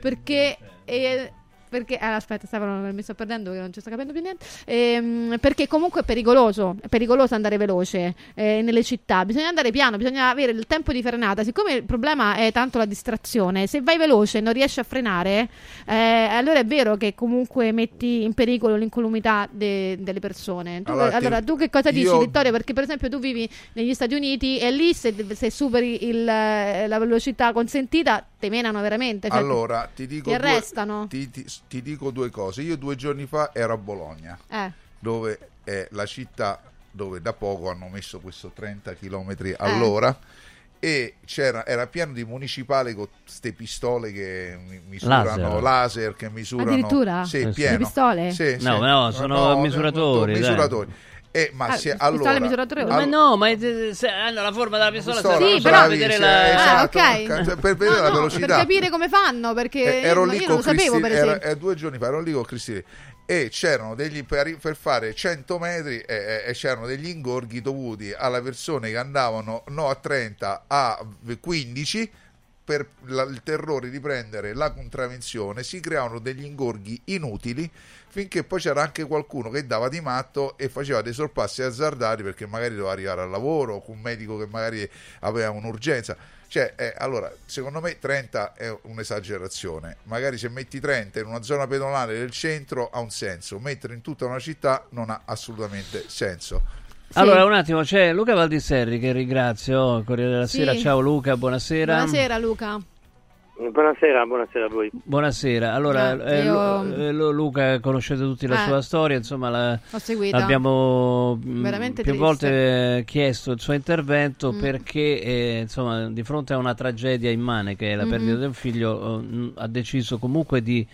Perché. eh, perché, ah, aspetta, Stefano, mi sto perdendo che non ci sto capendo più niente. Ehm, perché comunque è pericoloso. È pericoloso andare veloce eh, nelle città. Bisogna andare piano, bisogna avere il tempo di frenata. Siccome il problema è tanto la distrazione, se vai veloce e non riesci a frenare, eh, allora è vero che comunque metti in pericolo l'incolumità de- delle persone. Tu, Allora, allora, tu che cosa dici, io- Vittorio? Perché, per esempio, tu vivi negli Stati Uniti e lì se, se superi il, eh, la velocità consentita, te menano veramente. cioè, Allora, ti dico, ti due, ti, ti- ti dico due cose. Io due giorni fa ero a Bologna, Eh. dove è la città dove da poco hanno messo questo 30 km Eh. all'ora. E c'era, era pieno di municipali con queste pistole che mi- misurano Laser. laser, che misurano Addirittura? sì, Eh, pieno. Le pistole? Sì, No, sì. no, sono misuratori, dai. misuratori. Eh, ma Ah, pistole allora, misuratori? Ma all- no, ma è- se hanno la forma della pistola, pistola, Sì, per però- vedere la... esatto, Ah, ok. cioè, per vedere No, la no, velocità. per capire come fanno, perché Eh, ero io lì non con lo sapevo, per Cristi- era- esempio. eh, due giorni fa ero lì con Cristina e c'erano degli per, per fare 100 metri e, e- e c'erano degli ingorghi dovuti alle persone che andavano no a 30 a 15 per la- il terrore di prendere la contravenzione si creavano degli ingorghi inutili finché poi c'era anche qualcuno che dava di matto e faceva dei sorpassi azzardati perché magari doveva arrivare al lavoro o un medico che magari aveva un'urgenza cioè, eh, allora, secondo me 30 è un'esagerazione. Magari se metti 30 in una zona pedonale del centro ha un senso, mettere in tutta una città non ha assolutamente senso. Allora, un attimo, c'è Luca Valdiserri che ringrazio, Corriere della Sì. Sera. Ciao Luca, buonasera. Buonasera, Luca. Buonasera, buonasera a voi. Buonasera. Allora, Eh, eh, io- Lu- eh, Lu- Luca, conoscete tutti la Eh. sua storia, insomma, la- L'ho seguita. abbiamo mh, Veramente più triste. volte chiesto il suo intervento Mm. perché, eh, insomma, di fronte a una tragedia immane che è la Mhm. perdita del figlio, eh, mh, ha deciso comunque di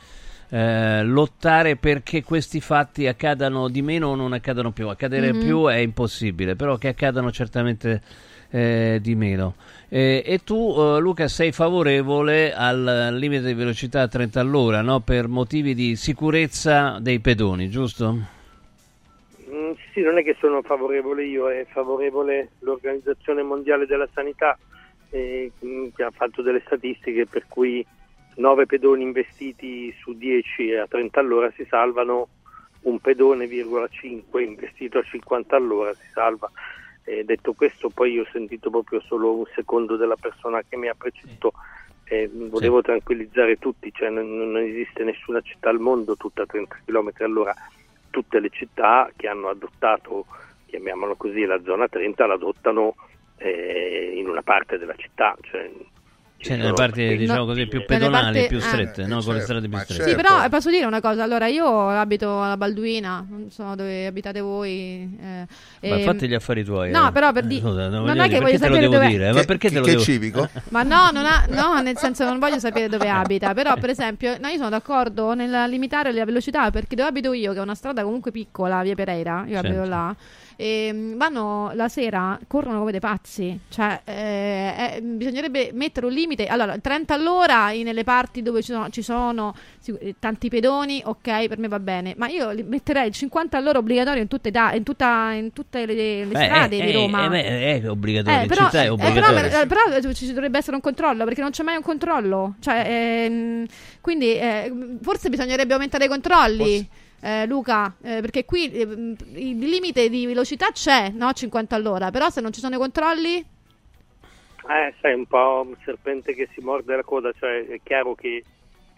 eh, lottare perché questi fatti accadano di meno o non accadano più. Accadere Mhm. più è impossibile, però che accadano certamente eh, di meno. Eh, e tu, eh, Luca, sei favorevole al limite di velocità a 30 all'ora, no? Per motivi di sicurezza dei pedoni, giusto? Mm, sì, non è che sono favorevole io, è favorevole l'Organizzazione Mondiale della Sanità eh, che ha fatto delle statistiche per cui 9 pedoni investiti su 10 a 30 all'ora si salvano, un pedone,5 investito a 50 all'ora si salva. Eh, detto questo, poi io ho sentito proprio solo un secondo della persona che mi ha preceduto. Eh, volevo tranquillizzare tutti, cioè non, non esiste nessuna città al mondo tutta a 30 km all'ora. Tutte le città che hanno adottato, chiamiamolo così, la zona 30 l'adottano eh, in una parte della città. Cioè, ci Cioè, nelle parti, diciamo così, più pedonali, parti- più eh. strette, no? Con le certo, strade più ma strette. Sì, Certo. però eh, posso dire una cosa. Allora, io abito alla Balduina, non so dove abitate voi. eh, Ma e- fatti gli affari tuoi. No, eh. però per Eh, di- scusa, non voglio è dire, che voglio perché te lo sapere devo dove- dire? Ma Che- perché te lo che devo civico? Ma no, non ha- no, nel senso non voglio sapere dove abita, però per esempio, no, io sono d'accordo nel limitare la velocità perché dove abito io, che è una strada comunque piccola, via Pereira, io abito Certo. là, e mm, vanno la sera, corrono come dei pazzi, cioè eh, eh, bisognerebbe mettere un limite, allora 30 all'ora nelle parti dove ci sono, ci sono sic- eh, tanti pedoni, ok, per me va bene, ma io metterei il 50 all'ora obbligatorio in tutte, da- in tutta- in tutte le, le Beh, strade eh, di Roma. eh, beh, è obbligatorio, Eh, in però, città è eh, obbligatorio. però, eh, però, eh, ci dovrebbe essere un controllo perché non c'è mai un controllo. Cioè, ehm, quindi eh, forse bisognerebbe aumentare i controlli. Eh, Luca, eh, perché qui eh, il limite di velocità c'è, no? 50 all'ora, però se non ci sono i controlli, Eh, sai, un po' un serpente che si morde la coda, cioè è chiaro che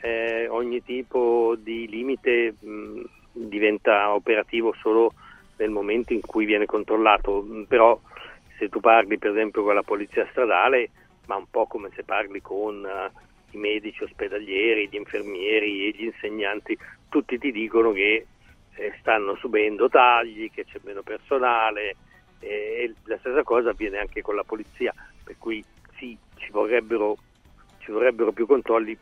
eh, ogni tipo di limite mh, diventa operativo solo nel momento in cui viene controllato, però se tu parli per esempio con la polizia stradale, ma un po' come se parli con eh, i medici ospedalieri, gli infermieri e gli insegnanti, tutti ti dicono che eh, stanno subendo tagli, che c'è meno personale e la stessa cosa avviene anche con la polizia, per cui sì, ci vorrebbero ci vorrebbero più controlli,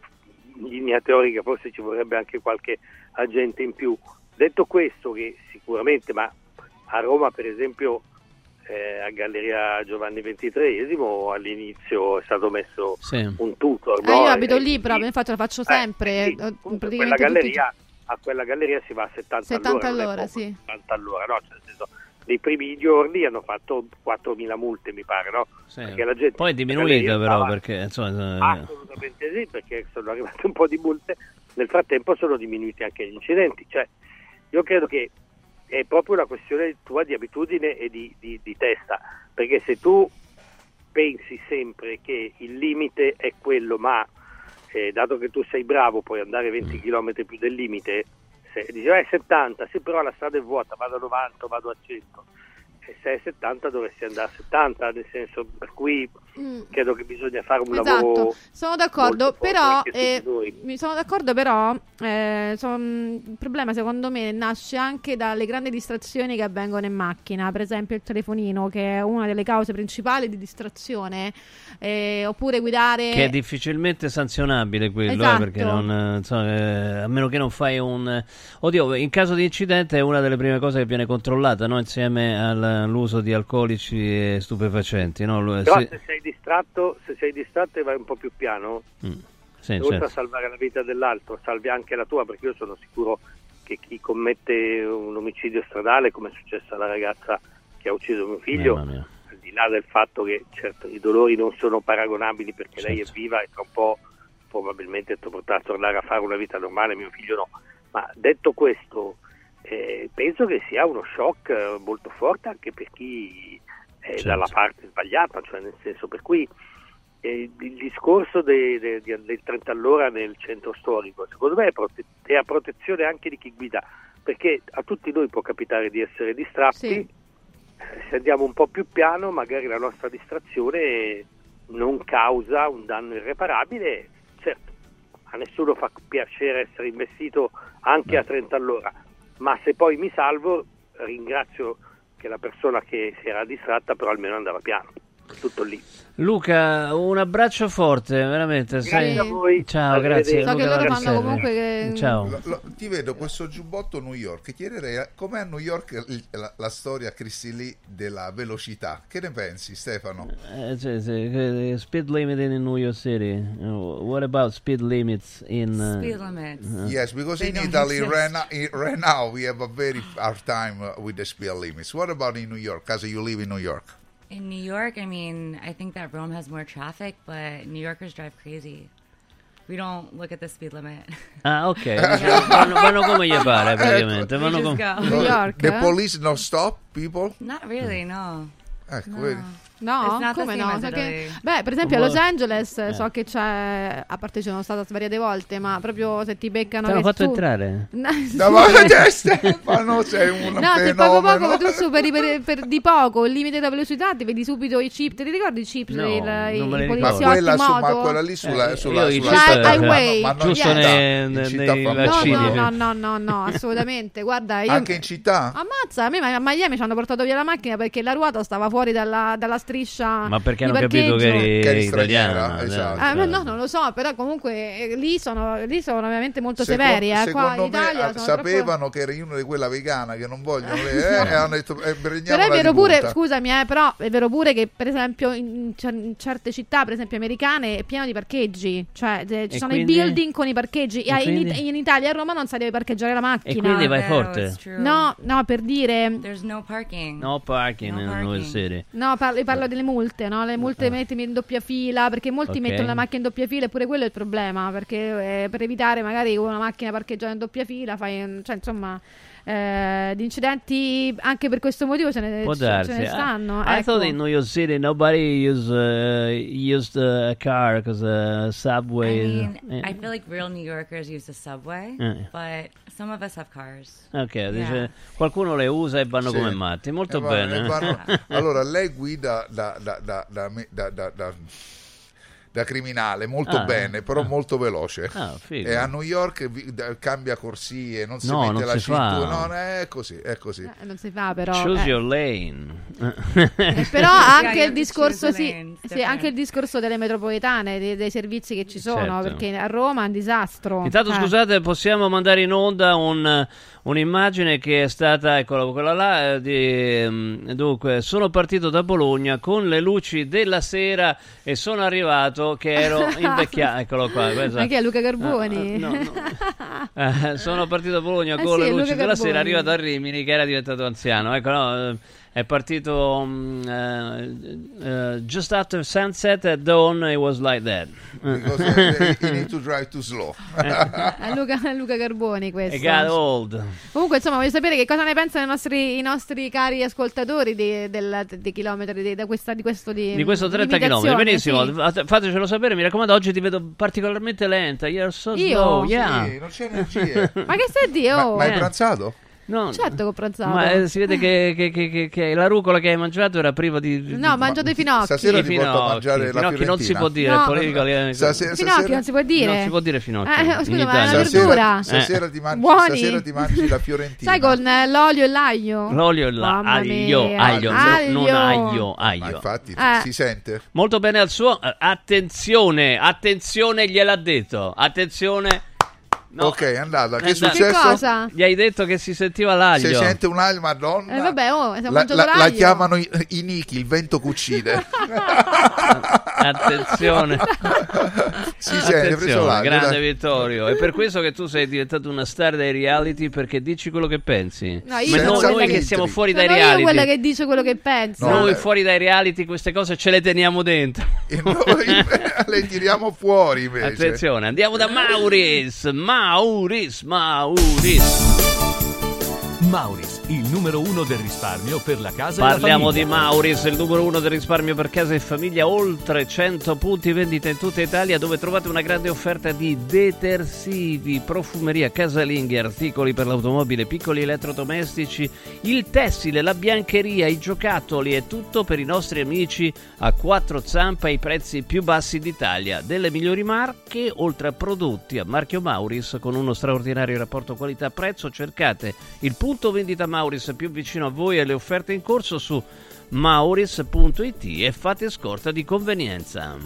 in linea teorica forse ci vorrebbe anche qualche agente in più. Detto questo, che sicuramente, ma a Roma per esempio eh, a Galleria Giovanni XXIII all'inizio è stato messo Sì. un tutor. Eh, no? io abito lì proprio, infatti lo faccio sempre. sì, eh, appunto, quella galleria, a quella galleria si va a 70, 70 all'ora, all'ora, poco, sì. 70 all'ora, no? Cioè, nel senso, nei primi giorni hanno fatto 4.000 multe, mi pare, no? Sì. Perché la gente Poi è diminuita però stava- perché insomma, eh, Assolutamente sì, perché sono arrivate un po' di multe. Nel frattempo sono diminuiti anche gli incidenti. Cioè, io credo che è proprio una questione tua di abitudine e di, di- di testa, perché se tu pensi sempre che il limite è quello, ma eh, dato che tu sei bravo puoi andare 20 km più del limite, se dici eh, 70, sì però la strada è vuota, vado a 90, vado a 100. E se è 70 dovresti andare a 70, nel senso per cui Mm. credo che bisogna fare un Esatto, lavoro sono d'accordo, però eh, mi sono d'accordo, però eh, son- il problema secondo me nasce anche dalle grandi distrazioni che avvengono in macchina, per esempio il telefonino che è una delle cause principali di distrazione, eh, oppure guidare che è difficilmente sanzionabile quello, eh, Esatto. perché non, insomma, eh, a meno che non fai un... Oddio, in caso di incidente è una delle prime cose che viene controllata, no? insieme al- all'uso di alcolici e stupefacenti. No? Però se- se sei distratto, se sei distratto e vai un po' più piano, Mm, sì, oltre certo. a salvare la vita dell'altro, salvi anche la tua, perché io sono sicuro che chi commette un omicidio stradale, come è successo alla ragazza che ha ucciso mio figlio, al di là del fatto che certo i dolori non sono paragonabili perché lei è Certo. viva e tra un po' probabilmente potrà tornare a fare una vita normale, mio figlio no. Ma detto questo, eh, penso che sia uno shock eh, molto forte anche per chi Certo. dalla parte sbagliata, cioè nel senso per cui eh, il discorso de- de- di- del 30 all'ora nel centro storico, secondo me è, prote- è a protezione anche di chi guida, perché a tutti noi può capitare di essere distratti, Sì. eh, se andiamo un po' più piano magari la nostra distrazione non causa un danno irreparabile, certo, a nessuno fa piacere essere investito anche a 30 all'ora, ma se poi mi salvo ringrazio che la persona che si era distratta però almeno andava piano, tutto lì. Luca, un abbraccio forte, veramente. Grazie sei- a voi. Ciao, grazie. So che Luca loro fanno comunque che- Ciao. Lo- lo- ti vedo questo giubbotto New York. Chiederei eh, com'è a New York il- la, la storia Christy Lee della velocità. Che ne pensi, Stefano? Eh, sì, sì, eh, speed limit in New York City. Uh, what about speed limits in uh, Speed limits. uh, Yes, because in Italy right now, right now we have a very hard time with the speed limits. What about in New York? As you live in New York, In New York, I mean, I think that Rome has more traffic, but New Yorkers drive crazy. We don't look at the speed limit. Ah, ok. vanno, vanno come gli pare praticamente. We Vanno just. New York, the eh? police don't stop people. Not really, no. Ecco, No. No, come no? So che-. Beh, per esempio a Los Angeles Eh. so che c'è, a parte ci sono stata svariate volte, ma proprio se ti beccano Ti hanno fatto tu- entrare? No, a Stefano sei un No, se poco poco tu superi per, per di poco il limite della velocità, ti vedi subito i chip. Te li ricordi i chip? No, il- i, non me li i ricordo. Ma poliziotti quella, su, ma quella lì sulla, Eh, sulla, sulla strada, Highway. ma non in Giusto nei- No, no, no, no, no, no, assolutamente. Guarda, io... Anche in città? Ammazza, a me a Miami ci hanno portato via la macchina perché la ruota stava fuori dalla, dalla striscia. Ma perché di hanno capito che eri, Che eri straniera, italiana? esatto. Ah, ma no, non lo so, però comunque eh, lì sono, lì sono ovviamente molto Secondo- severi. Eh. Qua Secondo in me Italia ah, sapevano che eri una di quella vegana che non vogliono le, eh, e hanno detto eh, Troppo... Però è vero pure, punta. scusami, eh, però è vero pure che per esempio in, in certe città, per esempio americane, è pieno di parcheggi. Cioè eh, ci E sono quindi? i building con i parcheggi. E in, quindi? in Italia a Roma non sa deve parcheggiare la macchina. E quindi vai No, forte. No, no, per dire. There's no parking. No parking No in New York parking. City. No, parlo, parlo delle multe, no? Le multe mettimi in doppia fila, perché molti Ok. mettono la macchina in doppia fila e pure quello è il problema, perché eh, per evitare magari una macchina parcheggiata in doppia fila fai, un- cioè insomma, eh, di incidenti anche per questo motivo ce ne, ce- ce ne I- stanno. I ecco. thought in New York City nobody used, uh, used uh, a car because uh, I subway. mean, eh. I feel like real New Yorkers use the subway, Eh. but some of us have cars. Ok, Yeah. dice, qualcuno le usa e vanno Sì. come matti. Molto Eh, bene. vanno- allora lei guida da, da, da, da me- da- criminale, molto Ah, bene, però ah. molto veloce. Ah, e a New York vi- da- cambia corsie, non si No, mette non la si fa. cintura, no, è così, è così. Eh, non si fa però. Choose eh. your lane. Eh, però anche il discorso sì, sì, anche il discorso delle metropolitane dei, dei servizi che ci sono Certo. perché a Roma è un disastro Intanto Eh. scusate, possiamo mandare in onda un- un'immagine che è stata, eccola quella là, eh, di, mm, dunque, sono partito da Bologna con le luci della sera e sono arrivato che ero invecchiato, eccolo qua, questa- ma chi è Luca Carboni? Ah, no, Eh, sono partito da Bologna Eh con sì, le luci Luca della Carboni. sera, arrivato a Rimini che era diventato anziano. Ecco, no, eh, è partito mm, eh, eh, just after sunset at dawn it was like that. Because uh, you need to drive too slow. È Luca, Luca Carboni questo It got old. comunque insomma voglio sapere che cosa ne pensano i nostri, i nostri cari ascoltatori di, del- dei chilometri di, da questa, di questo di, Di questo 30 km, benissimo. sì. Fate- Fatecelo sapere, mi raccomando. Oggi ti vedo particolarmente lenta. You're so Io? slow, yeah. Sì, non c'è energia. ma che stai a dire ma, oh? ma hai Eh. pranzato? No, certo che ho pranzato ma eh, si vede che, che- che- che- che la rucola che hai mangiato era priva di. no ho mangiato i finocchi Stasera ti porto a finocchi. mangiare la Finocchi non si fiorentina. può dire. No. politically, eh, Stasera- finocchi non si può dire Non si può dire finocchi. Eh, scusa, ma è una verdura. Stasera, stasera ti mangi, Buoni. stasera ti mangi la fiorentina. sai con eh, l'olio e l'aglio L'olio e la- Mamma aglio, aglio, no- Aglio. non aglio, Ma aglio. infatti Eh. si sente. Molto bene al suo. eh, Attenzione, attenzione, gliel'ha detto. Attenzione. No. Ok, è andata. Che È è andata. che successo? cosa? Gli hai detto che si sentiva l'aglio. Si sente un aglio, madonna. eh vabbè oh la, la- la chiamano i, i Niki, il vento che uccide. Attenzione. si sente, preso l'aglio. grande dai. Vittorio. È per questo che tu sei diventato una star dei reality perché dici quello che pensi. No, io Ma sono noi, che- siamo fuori dai sono io reality. quella che dice quello che pensa No, Noi eh. fuori dai reality queste cose ce le teniamo dentro. E noi le tiriamo fuori invece. Attenzione, andiamo da Mauris. Mauris, Mauris. Mauris, il numero uno del risparmio per la casa e Parliamo di. Mauris, il numero uno del risparmio per casa e famiglia, oltre 100 punti vendita in tutta Italia dove trovate una grande offerta di detersivi, profumeria, casalinghi, articoli per l'automobile, piccoli elettrodomestici, il tessile, la biancheria, i giocattoli e tutto per i nostri amici a quattro zampe ai prezzi più bassi d'Italia. Delle migliori marche, oltre a prodotti a marchio Mauris con uno straordinario rapporto qualità-prezzo, cercate il punto vendita Mauris più vicino a voi e le offerte in corso su mauris.it e fate scorta di convenienza.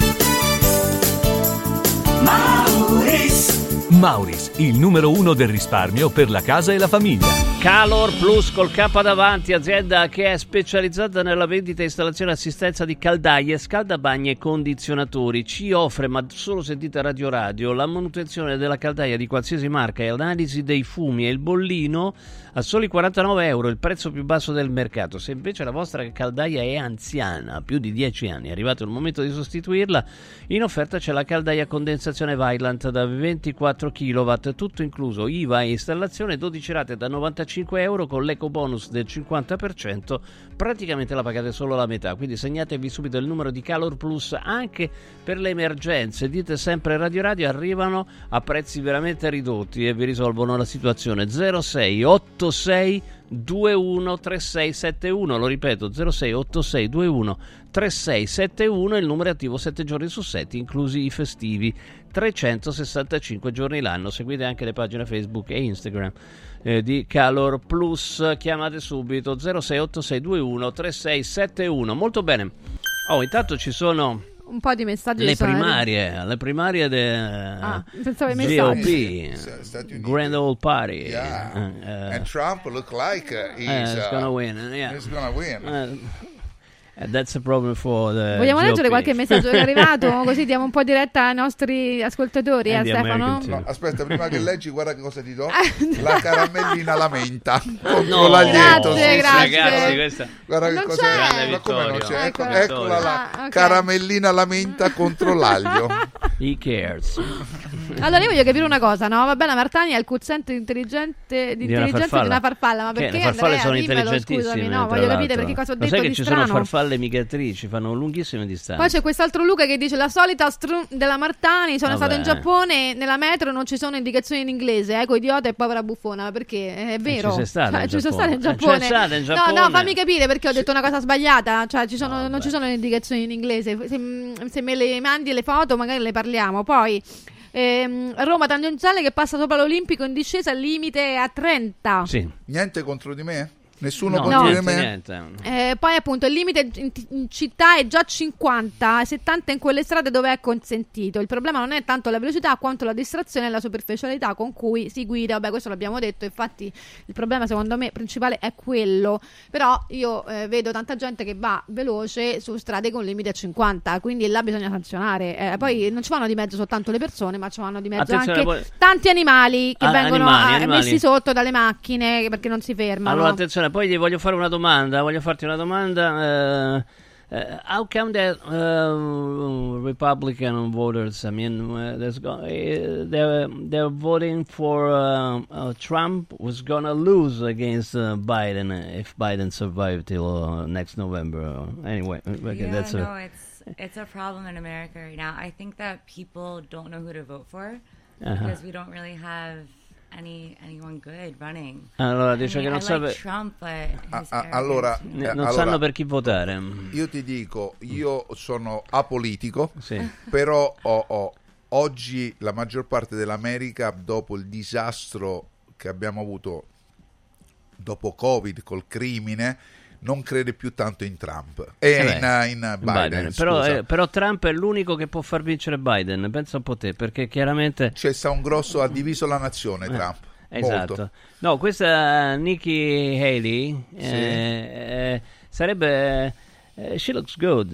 Mauris. Mauris, il numero uno del risparmio per la casa e la famiglia. Calor Plus col K davanti, azienda che è specializzata nella vendita, installazione e assistenza di caldaie, scaldabagni e condizionatori. Ci offre, ma solo sentite Radio Radio, la manutenzione della caldaia di qualsiasi marca e analisi dei fumi e il bollino a soli 49 euro, il prezzo più basso del mercato. Se invece la vostra caldaia è anziana, più di 10 anni, è arrivato il momento di sostituirla, in offerta c'è la caldaia a condensazione Vylant da 24 kW, tutto incluso IVA e installazione, 12 rate da 95 euro con l'eco bonus del 50%, praticamente la pagate solo la metà, quindi segnatevi subito il numero di Calor Plus anche per le emergenze, dite sempre Radio Radio, arrivano a prezzi veramente ridotti e vi risolvono la situazione 0686 213671 lo ripeto 068621 3671 il numero è attivo 7 giorni su 7 inclusi i festivi. 365 giorni l'anno. Seguite anche le pagine Facebook e Instagram eh, di Calor Plus. Chiamate subito 068621 3671 molto bene. Oh intanto ci sono un po' di messaggi le primarie le primarie del Ah, pensavo ai messaggi. GOP. Grand Old Party Yeah. Eh, And Trump look like uh, he's, Eh, he's uh, gonna win, yeah. he's gonna win. Eh, eh, that's a problem for the Vogliamo GOP. leggere qualche messaggio che è arrivato? Così diamo un po' diretta ai nostri ascoltatori, eh, Stefano? No, aspetta, prima che leggi, guarda che cosa ti do. La caramellina alla menta. Con No, l'aglieto. Grazie, sì, grazie. Ragazzi, questa Guarda che Non cosa c'è. Ma come non c'è? Ecco- Eccola. eccola la Ah, ok. caramellina alla menta contro l'aglio. He cares. Allora io voglio capire una cosa, no? Va bene, Martani ha il quoziente intelligente, di Di una intelligenza di una farfalla, ma Che perché le farfalle Andrea, sono dimmelo, intelligentissime. scusami, no, voglio capire perché cosa ho Lo detto sai che di ci strano. sono farfalle migratrici, fanno lunghissime distanze. Poi c'è quest'altro Luca che dice la solita strum della Martani, sono Vabbè. stato in Giappone, nella metro non ci sono indicazioni in inglese, ecco idiota e povera buffona, perché è vero? ci sei stata Cioè, in ci sono Giappone. stata in Eh, Giappone. c'è stata in No, Giappone. no, fammi capire perché ho detto una cosa sbagliata, cioè ci sono- non ci sono le indicazioni in inglese, se, se me le mandi le foto magari le parliamo. Poi ehm, Roma tangenziale che passa sopra l'Olimpico in discesa al limite a 30. Sì. Niente contro di me? Nessuno No, contro niente, me? niente. Eh, poi appunto il limite in, in città è già 50 e 70 in quelle strade dove è consentito. Il problema non è tanto la velocità quanto la distrazione e la superficialità con cui si guida. Vabbè, questo l'abbiamo detto, infatti il problema secondo me principale è quello. Però io eh, vedo tanta gente che va veloce su strade con limite a 50, quindi là bisogna sanzionare. Eh, poi non ci vanno di mezzo soltanto le persone, ma ci vanno di mezzo Attenzione, anche poi- tanti animali che Ah, vengono animali, ah, animali. messi sotto dalle macchine perché non si fermano. Allora, attenzione, poi gli voglio fare una domanda. Voglio farti una domanda. eh, eh, how come that uh, Republican voters, I mean, uh, there's go- uh, they're, they're voting for uh, uh, Trump was going to lose against uh, Biden if Biden survived till uh, next November. Anyway, okay, yeah, that's no, a, it's it's a problem in America right now. I think that people don't know who to vote for Uh-huh. because we don't really have any anyone good running. Allora, I dice mean, che non I sape- like Trump, his ah, allora, arrogance- eh, non allora, sanno per chi votare. Io ti dico, io sono apolitico, Sì. però ho- ho- oggi la maggior parte dell'America, dopo il disastro che abbiamo avuto dopo Covid col crimine, non crede più tanto in Trump e Eh in, beh, in Biden. Però, scusa. eh, però Trump è l'unico che può far vincere Biden. Pensa un po' te, perché chiaramente. C'è sta un grosso, ha diviso la nazione Trump. Esatto. Molto. No, questa Nikki Haley Sì. eh, eh, sarebbe. eh, she looks good.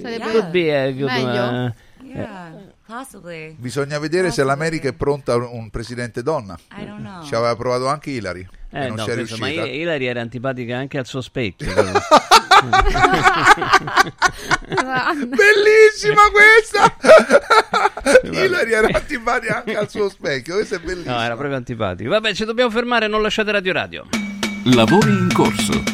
Sarebbe- could be a good. Meglio? uh, Yeah, possibly. Bisogna vedere se l'America è pronta a un presidente donna. I don't know. Ci aveva provato anche Hillary eh, e non no, ci è questo- ma riuscita. Hillary era antipatica anche al suo specchio. Bellissima questa! Hillary era antipatica anche al suo specchio, questo è bellissimo. no, era proprio antipatico. Vabbè, ci dobbiamo fermare, non lasciate Radio Radio. Lavori in corso.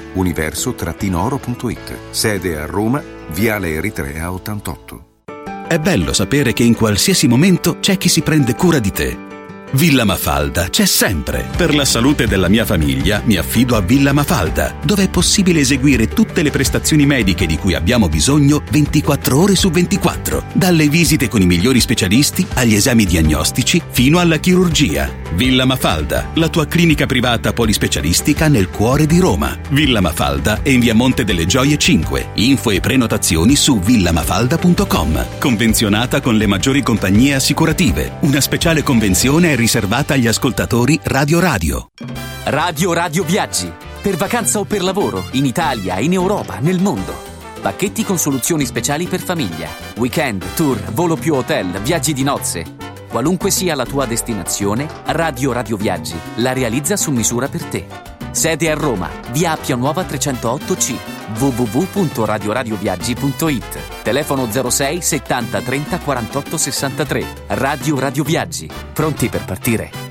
Universo-oro.it. Sede a Roma, Viale Eritrea 88. È bello sapere che in qualsiasi momento c'è chi si prende cura di te. Villa Mafalda c'è sempre. Per la salute della mia famiglia mi affido a Villa Mafalda, dove è possibile eseguire tutte le prestazioni mediche di cui abbiamo bisogno 24 ore su 24, dalle visite con i migliori specialisti agli esami diagnostici fino alla chirurgia. Villa Mafalda, la tua clinica privata polispecialistica nel cuore di Roma. Villa Mafalda è in via Monte delle Gioie 5. Info e prenotazioni su villamafalda.com. Convenzionata con le maggiori compagnie assicurative. Una speciale convenzione è riservata agli ascoltatori Radio Radio. Radio Radio Viaggi. Per vacanza o per lavoro, in Italia, in Europa, nel mondo. Pacchetti con soluzioni speciali per famiglia. Weekend, tour, volo più hotel, viaggi di nozze. Qualunque sia la tua destinazione, Radio Radio Viaggi la realizza su misura per te. Sede a Roma, via Appia Nuova 308C, www.radioradioviaggi.it. Telefono 06 70 30 48 63. Radio Radio Viaggi. Pronti per partire?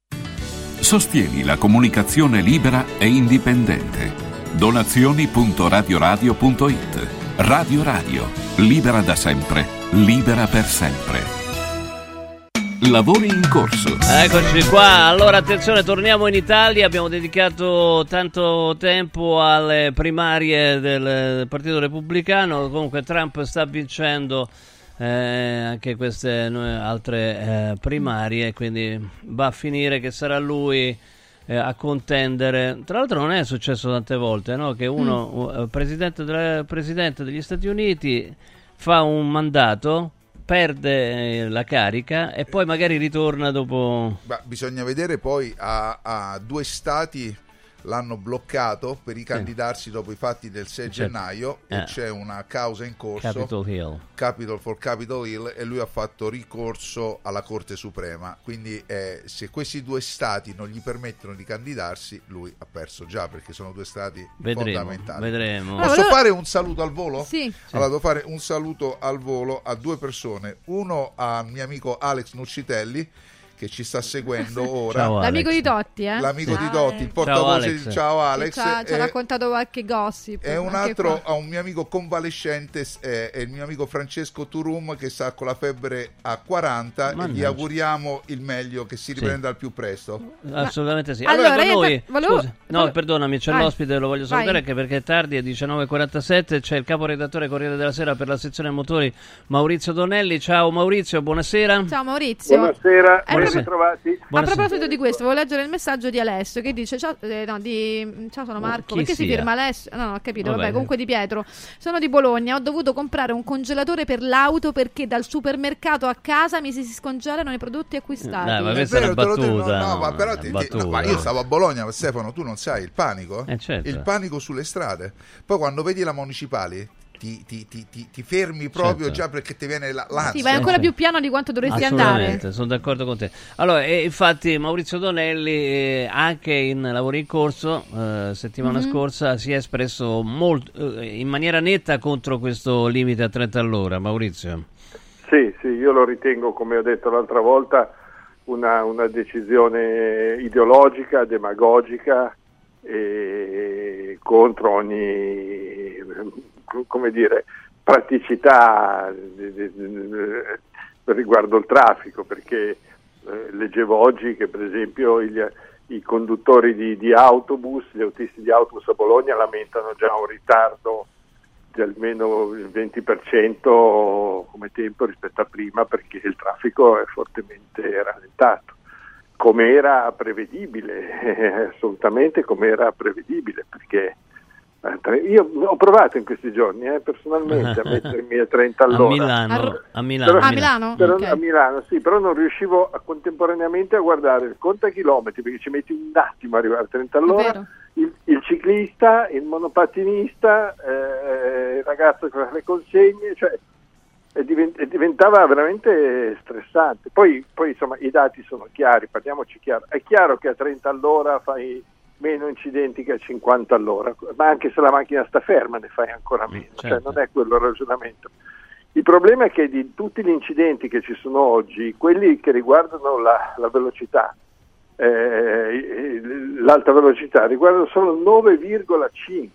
Sostieni la comunicazione libera e indipendente. Donazioni.radioradio.it Radio Radio, libera da sempre, libera per sempre. Lavori in corso. Eccoci qua, allora attenzione, torniamo in Italia, abbiamo dedicato tanto tempo alle primarie del Partito Repubblicano, comunque Trump sta vincendo eh, anche queste altre eh, primarie, quindi va a finire che sarà lui eh, a contendere. Tra l'altro non è successo tante volte no? che uno, eh, presidente, della- presidente degli Stati Uniti, fa un mandato, perde eh, la carica e poi magari ritorna dopo... Ma bisogna vedere poi a, a due stati l'hanno bloccato per ricandidarsi dopo i fatti del 6 Certo. gennaio Eh. e c'è una causa in corso Capitol Hill. Capitol for Capitol Hill e lui ha fatto ricorso alla Corte Suprema quindi eh, se questi due stati non gli permettono di candidarsi lui ha perso già perché sono due stati Vedremo, fondamentali vedremo. posso Allora- fare un saluto al volo? Sì. allora devo fare un saluto al volo a due persone uno al mio amico Alex Nuccitelli che ci sta seguendo ora Ciao, L'amico di Totti, eh? l'amico di Ciao, Totti, Alex. il portavoce Alex. di Ciao Alex. Ci ha, ci ha e- raccontato qualche gossip. e un altro qua. a un mio amico convalescente eh, è il mio amico Francesco Turum che sta con la febbre a 40 e gli Mannaggia. auguriamo il meglio che si riprenda al più presto. Assolutamente sì. Allora, Allora, noi, per- volevo- scusa, no, volevo- perdonami, c'è Vai. l'ospite, lo voglio salutare Vai. anche perché è tardi, è 19.47, c'è il caporedattore Corriere della Sera per la sezione motori Maurizio Donelli. Ciao Maurizio, buonasera. Ciao Maurizio. Buonasera, Eh, Buonasera. ritrovati. A proposito di questo, volevo leggere il messaggio di Alessio che dice: Ciao, eh, no, di, ciao sono Marco. Perché si sia? firma Alessio? No, no, ho capito. Vabbè. Vabbè. comunque di Pietro. Sono di Bologna. Ho dovuto comprare un congelatore per l'auto perché dal supermercato a casa mi si scongelano i prodotti acquistati. Dai, ma È questa è una vero, lo dico, battuta. no, no, ma però una ti- ti- no, ma io stavo a Bologna, ma Stefano, tu non sai il panico? Eh, certo. Il panico sulle strade. Poi quando vedi la municipali ti, ti- ti- ti- ti fermi proprio Certo. già perché ti viene la, l'ansia. Sì, vai ancora più piano di quanto dovresti andare. Assolutamente, sono d'accordo con te. Allora, e infatti Maurizio Donelli, eh, anche in lavori in corso, eh, settimana Mhm. scorsa, si è espresso molto, eh, in maniera netta contro questo limite a 30 all'ora. Maurizio. Sì, sì, io lo ritengo, come ho detto l'altra volta, una, una decisione ideologica, demagogica e contro ogni come dire, praticità di- di- di- riguardo il traffico, perché eh, leggevo oggi che per esempio il- i conduttori di, di autobus, gli autisti di autobus a Bologna lamentano già un ritardo di almeno il 20% come tempo rispetto a prima perché il traffico è fortemente rallentato. Come era prevedibile, assolutamente come era prevedibile, perché eh, io ho provato in questi giorni eh, personalmente a mettermi a 30 A all'ora. Milano, a Milano. Però- A Milano? però- Ok. a Milano, sì, però non riuscivo a- contemporaneamente a guardare il contachilometri perché ci metti un attimo a arrivare a 30 all'ora. Il, il ciclista, il monopatinista, eh, il ragazzo con le consegne, cioè diven- e diventava veramente stressante. Poi, poi, insomma i dati sono chiari, parliamoci chiaro. È chiaro che a 30 all'ora fai meno incidenti che a 50 all'ora, ma anche se la macchina sta ferma ne fai ancora meno, cioè, certo. non è quello il ragionamento. Il problema è che di tutti gli incidenti che ci sono oggi, quelli che riguardano la, la velocità, eh, l'alta velocità, riguardano solo 9,5.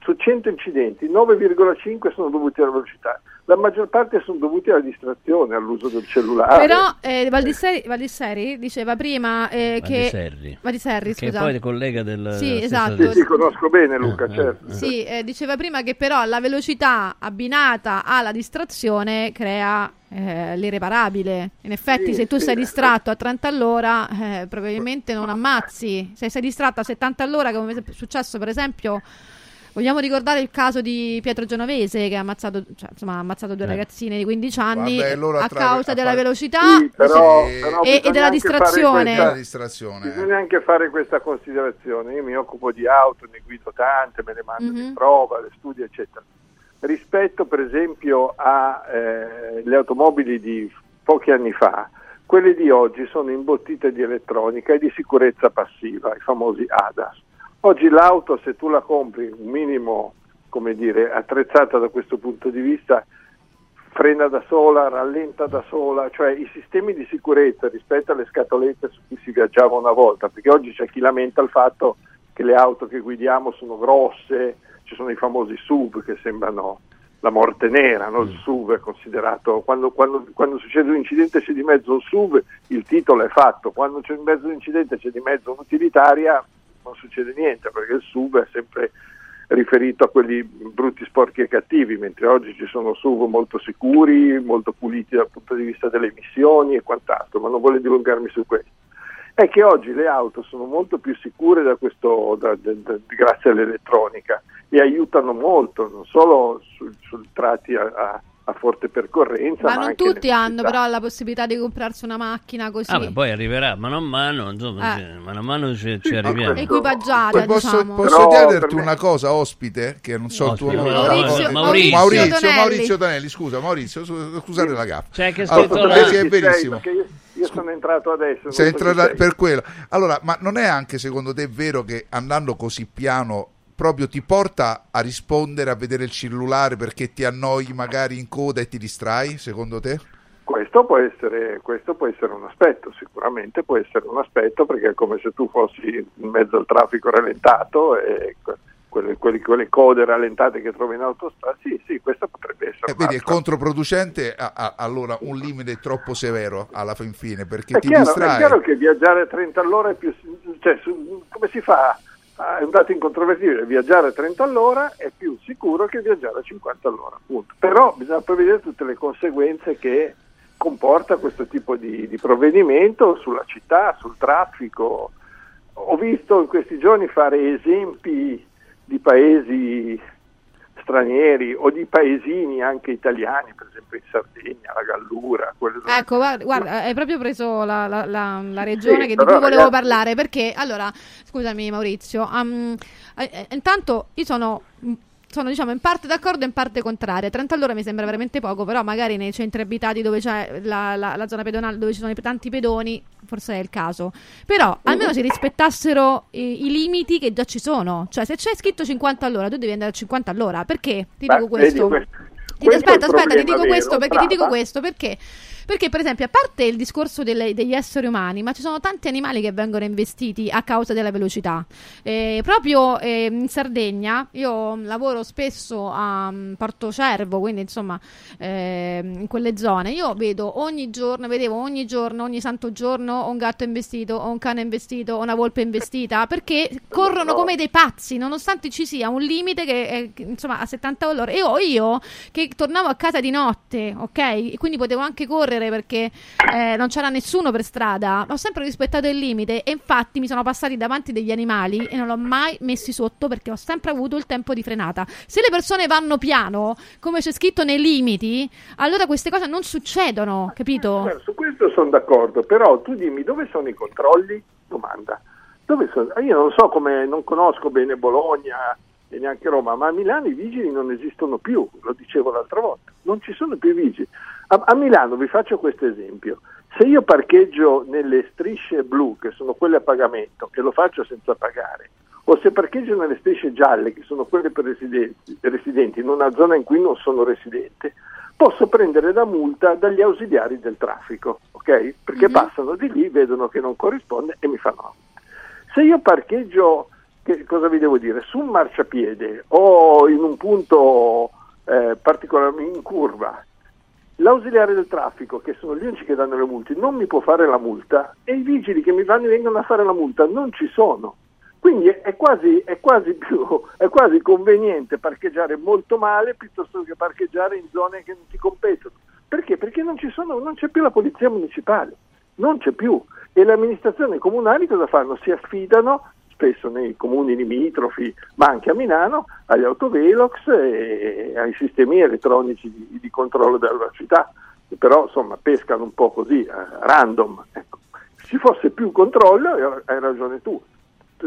Su 100 incidenti, 9,5 sono dovuti alla velocità. La maggior parte sono dovuti alla distrazione, all'uso del cellulare. Però eh, Valdisseri, Valdisseri diceva prima eh, che... Valdiserri. Che scusa. poi è collega del Sì, esatto. Sì, sì, conosco bene Luca, certo. Sì, eh, diceva prima che però la velocità abbinata alla distrazione crea eh, l'irreparabile. In effetti, Sì, se tu sì. sei distratto a 30 all'ora, eh, probabilmente non ammazzi. Se sei distratto a 70 all'ora, come è successo per esempio. Vogliamo ricordare il caso di Pietro Genovese che ha ammazzato, cioè, insomma, ha ammazzato due Eh. ragazzine di 15 anni Vabbè, loro a causa a della velocità Sì, però- dice- però e, e della distrazione. questa- distrazione. Bisogna anche fare questa considerazione. Io mi occupo di auto, ne guido tante, me le mando Mhm. in prova, le studio, eccetera. Rispetto, per esempio, alle automobili di pochi anni fa, quelle di oggi sono imbottite di elettronica e di sicurezza passiva, i famosi ADAS. Oggi l'auto, se tu la compri un minimo, come dire, attrezzata da questo punto di vista, frena da sola, rallenta da sola, cioè i sistemi di sicurezza rispetto alle scatolette su cui si viaggiava una volta, perché oggi c'è chi lamenta il fatto che le auto che guidiamo sono grosse, ci sono i famosi SUV che sembrano la morte nera, no? il SUV è considerato, quando, quando- quando succede un incidente c'è di mezzo un SUV, il titolo è fatto, quando c'è in mezzo un incidente c'è di mezzo un'utilitaria, non succede niente perché il SUV è sempre riferito a quelli brutti, sporchi e cattivi, mentre oggi ci sono SUV molto sicuri, molto puliti dal punto di vista delle emissioni e quant'altro, ma non voglio dilungarmi su questo. È che oggi le auto sono molto più sicure da questo, da- da- grazie all'elettronica e aiutano molto, non solo sul, sul tratti a, a- a forte percorrenza, ma, Ma non anche tutti hanno però la possibilità di comprarsi una macchina così. Ah, beh, poi arriverà mano a mano, insomma, Eh. ci- mano a mano ci, ci arriviamo. Equipaggiata, posso, diciamo. posso chiederti me- una cosa, ospite, che non so il tuo Ospite, nome. Maurizio- Eh, Maurizio Maurizio, Tonelli. Maurizio Tonelli, scusa, Maurizio, scusate la gaffa. C'è che Allora, scritto là. eh, sì, è verissimo. perché io, io sono entrato adesso. Sei sei. per quello. Allora, ma non è anche secondo te vero che andando così piano proprio ti porta a rispondere, a vedere il cellulare perché ti annoi magari in coda e ti distrai, secondo te? Questo può, essere, questo può essere un aspetto, sicuramente può essere un aspetto perché è come se tu fossi in mezzo al traffico rallentato e que- quelle, quelle- quelle code rallentate che trovi in autostrada, sì, sì, questo potrebbe essere Eh, un vedi, è controproducente ha, ha- allora un limite troppo severo alla fin fine perché È ti chiaro, è distrai. chiaro che viaggiare a 30 all'ora è più... Cioè, su- come si fa? Ah, È un dato incontrovertibile, viaggiare a 30 all'ora è più sicuro che viaggiare a 50 all'ora, punto. Però bisogna poi vedere tutte le conseguenze che comporta questo tipo di, di provvedimento sulla città, sul traffico. Ho visto in questi giorni fare esempi di paesi stranieri o di paesini anche italiani, per esempio in Sardegna, la Gallura, quelle dove- Ecco, guarda, guarda, hai proprio preso la, la- la- la regione Sì, che di cui volevo ragazzi- parlare. Perché, allora, scusami Maurizio, um, eh, intanto io sono, mm, sono diciamo in parte d'accordo e in parte contraria. 30 all'ora mi sembra veramente poco, però magari nei centri abitati dove c'è la, la- la zona pedonale, dove ci sono tanti pedoni, forse è il caso. Però almeno si rispettassero i, i limiti che già ci sono. Cioè, se c'è scritto 50 all'ora, tu devi andare a 50 all'ora. Perché? Ti Beh, dico vedi, questo. Ti- questo è aspetta, aspetta, ti dico questo vero, perché ti dico brava. questo perché Perché, per esempio, a parte il discorso delle- degli esseri umani, ma ci sono tanti animali che vengono investiti a causa della velocità. Eh, proprio eh, in Sardegna, io lavoro spesso a mm, Porto Cervo, quindi insomma ehm, in quelle zone, io vedo ogni giorno, vedevo ogni giorno, ogni santo giorno un gatto investito, un cane investito, una volpe investita, perché corrono come dei pazzi, nonostante ci sia un limite che è insomma a 70 all'ora. E ho io che tornavo a casa di notte, ok? E quindi potevo anche correre perché eh, non c'era nessuno per strada. Ho sempre rispettato il limite e infatti mi sono passati davanti degli animali e non l'ho mai messi sotto perché ho sempre avuto il tempo di frenata. Se le persone vanno piano, come c'è scritto nei limiti, allora queste cose non succedono, capito? Guarda, su questo sono d'accordo, però tu dimmi dove sono i controlli? Domanda. Io non so come, non conosco bene Bologna e neanche Roma, ma a Milano i vigili non esistono più, lo dicevo l'altra volta, non ci sono più i vigili. A, a Milano vi faccio questo esempio, se io parcheggio nelle strisce blu, che sono quelle a pagamento, e lo faccio senza pagare, o se parcheggio nelle strisce gialle, che sono quelle per residenti, residenti in una zona in cui non sono residente, posso prendere la multa dagli ausiliari del traffico, ok? Perché passano di lì, vedono che non corrisponde e mi fanno. Se io parcheggio, che cosa vi devo dire, su un marciapiede o in un punto eh, particolarmente in curva, l'ausiliare del traffico, che sono gli unici che danno le multe, non mi può fare la multa e i vigili che mi vanno e vengono a fare la multa non ci sono. Quindi è, quasi, è, quasi più, è quasi conveniente parcheggiare molto male piuttosto che parcheggiare in zone che non ti competono. Perché? Perché non, sono, non c'è più la polizia municipale, non c'è più. E le amministrazioni comunali cosa fanno? Si affidano spesso nei comuni limitrofi, ma anche a Milano, agli autovelox e ai sistemi elettronici di, di controllo della velocità, che però insomma pescano un po' così, a random. Ecco. Se ci fosse più controllo, hai- hai ragione tu,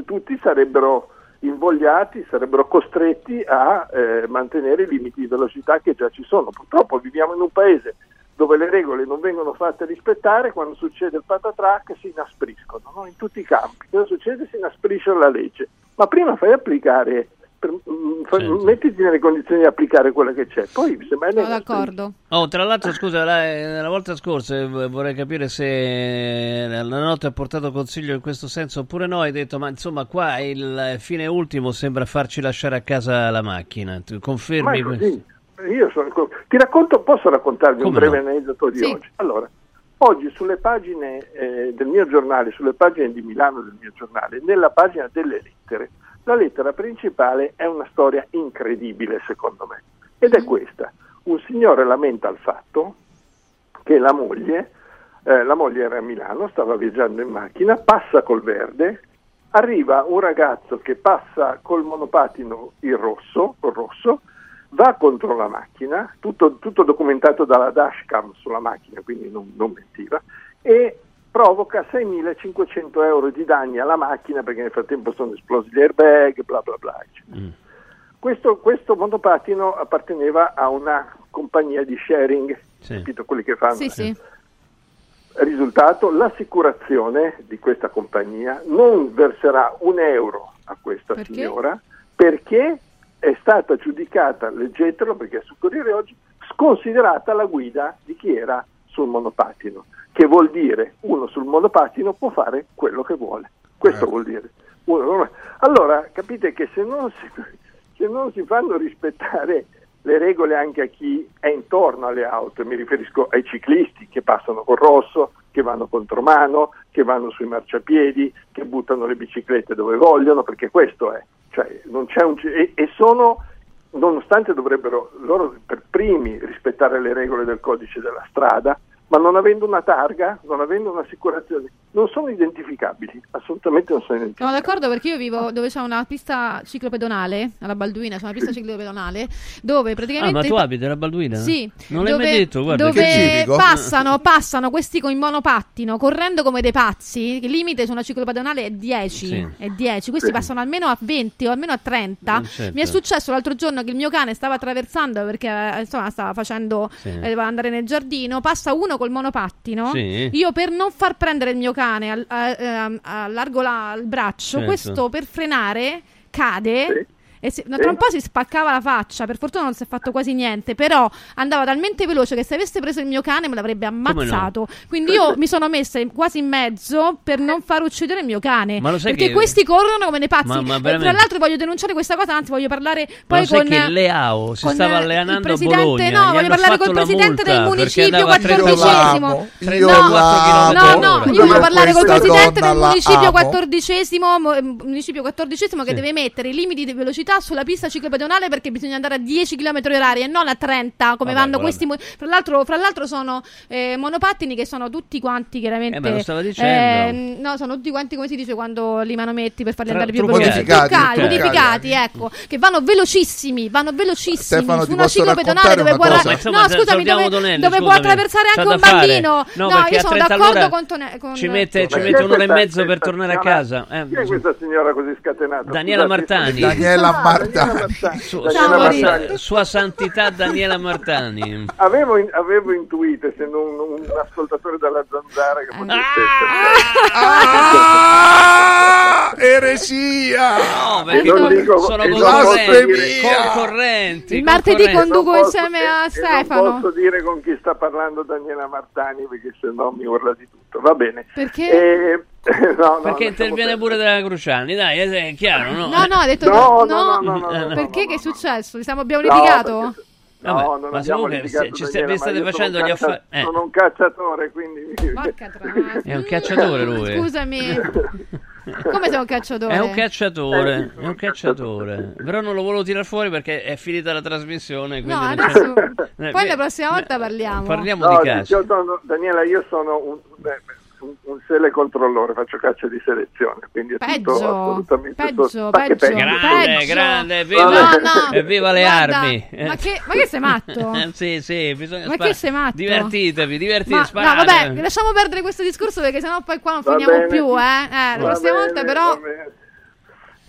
tutti sarebbero invogliati, sarebbero costretti a eh, mantenere i limiti di velocità che già ci sono. Purtroppo viviamo in un paese dove le regole non vengono fatte rispettare, quando succede il patatrack si inaspriscono, no? in tutti i campi. Cosa succede? Si inasprisce la legge. Ma prima fai applicare, per- mm, fa- mettiti nelle condizioni di applicare quella che c'è, poi se mai Sono d'accordo. Oh, tra l'altro, scusa, la, la volta scorsa eh, vorrei capire se la notte ha portato consiglio in questo senso oppure no. Hai detto, ma insomma, qua il fine ultimo sembra farci lasciare a casa la macchina. Tu Ma confermi? è così. Io sono- ti racconto, posso raccontarvi un Come breve no? aneddoto di Sì. oggi? Allora, oggi sulle pagine eh, del mio giornale, sulle pagine di Milano del mio giornale, nella pagina delle lettere, la lettera principale è una storia incredibile secondo me. Ed è questa. Un signore lamenta il fatto che la moglie, eh, la moglie era a Milano, stava viaggiando in macchina, passa col verde, arriva un ragazzo che passa col monopatino il rosso, col rosso, va contro la macchina, tutto, tutto documentato dalla dashcam sulla macchina, quindi non, non mentiva, e provoca 6.500 euro di danni alla macchina perché nel frattempo sono esplosi gli airbag, bla bla bla. eccetera. Questo, questo monopattino apparteneva a una compagnia di sharing, capito quelli che fanno? Sì, sì. Risultato, l'assicurazione di questa compagnia non verserà un euro a questa Perché? signora perché è stata giudicata, leggetelo perché è su Corriere oggi, sconsiderata la guida di chi era sul monopattino, che vuol dire uno sul monopattino può fare quello che vuole. Questo vuol dire. Uno allora capite che se non si, se non si fanno rispettare le regole anche a chi è intorno alle auto, mi riferisco ai ciclisti che passano col rosso, che vanno contromano, che vanno sui marciapiedi, che buttano le biciclette dove vogliono, perché questo è, cioè un e, e sono nonostante dovrebbero loro per primi rispettare le regole del codice della strada, ma non avendo una targa, non avendo un'assicurazione, non sono identificabili, assolutamente non sono identificabili. Sono d'accordo perché io vivo dove c'è una pista ciclopedonale, alla Balduina c'è una pista ciclopedonale, dove Ah, praticamente... ma tu abiti la Balduina? Sì, Non l'hai dove, mai detto, guarda. dove che passano, passano questi con il monopattino correndo come dei pazzi. Il limite su una ciclopedonale è 10. Sì. È 10. Questi Sì. passano almeno a 20 o almeno a 30. Eh, certo. Mi è successo l'altro giorno che il mio cane stava attraversando perché eh, insomma stava facendo Sì. eh, doveva andare nel giardino. Passa uno col monopattino. Sì. Io per non far prendere il mio cane al- a- ehm, allargo la- il braccio, Certo. questo per frenare cade. E si- no, tra un po' si spaccava la faccia, per fortuna non si è fatto quasi niente, però andava talmente veloce che se avesse preso il mio cane me l'avrebbe ammazzato. Quindi io mi sono messa in- quasi in mezzo per non far uccidere il mio cane. Ma lo sai perché che- questi corrono come dei pazzi. Ma- ma E veramente- tra l'altro voglio denunciare questa cosa, anzi voglio parlare Ma poi con che Leao si stava allenando a presidente- Bologna? no, gli voglio parlare col presidente del municipio perché andava a 30 quattordicesimo. km/h. No, 34 no, no, io voglio parlare col presidente del municipio amo. quattordicesimo, mo- eh, municipio quattordicesimo che Sì. deve mettere i limiti di velocità sulla pista ciclopedonale perché bisogna andare a 10 km orari e non a 30 come Vabbè, vanno vabbè. questi mo- fra l'altro, fra l'altro sono eh, monopattini che sono tutti quanti chiaramente Eh, lo stava dicendo. eh, no, sono tutti quanti come si dice quando li manometti per farli Tra- andare più veloci. Modificati, Truccati, modificati, ecco, che vanno velocissimi, vanno velocissimi Stefano, su una ciclopedonale dove una può arra- insomma, No, sa- scusami, dove, Tonelli, dove può scusami. attraversare C'ha anche un bambino. No, No, io sono 30 d'accordo con, Tone- con ci mette, ci mette un'ora e mezzo per tornare a casa. Eh, Chi è questa signora così scatenata? Daniela Martani. Daniela Martani. Martani. Su- Martani. sua santità Daniela Martani. Avevo, in- avevo intuito, essendo un, un ascoltatore dalla zanzara, che potesse Ah, eresia! No, perché non con- dico- sono concorrenti, concorrenti. Il martedì concorrenti. conduco Non posso- insieme a Stefano. Non posso dire con chi sta parlando Daniela Martani perché se no mi urla di tutto. Va bene. Perché? Eh, no, no, Perché interviene pure della Cruciani, dai, è, chiaro, no? No, no, ha detto No, no. no, no, no, no, no, Perché no, che è successo? Siamo- abbiamo No, litigato? Vabbè, no, ma non abbiamo comunque litigato, se- ci stai- Daniela, vi state ma facendo gli caccia- affari. Eh, Sono un cacciatore, quindi... Porca è un cacciatore lui. Scusami. Come sei un cacciatore? È un cacciatore, è un cacciatore. Però non lo volevo tirare fuori perché è finita la trasmissione. No, adesso Eh, poi la prossima volta parliamo. Parliamo No, di caccia. io sono- Daniela, io sono un, un, un sele controllore, faccio caccia di selezione, quindi è tutto Peggio, assolutamente peggio, so- che peggio. Grande, Peggio. grande, evviva, No, no. evviva le Guarda, armi. Ma che, ma che sei matto? Sì, sì, bisogna Ma sparare. che sei matto? Divertitevi, divertitevi, Ma, no, vabbè, lasciamo perdere questo discorso perché sennò poi qua non Va finiamo bene. più, eh. Eh, la prossima bene, volta però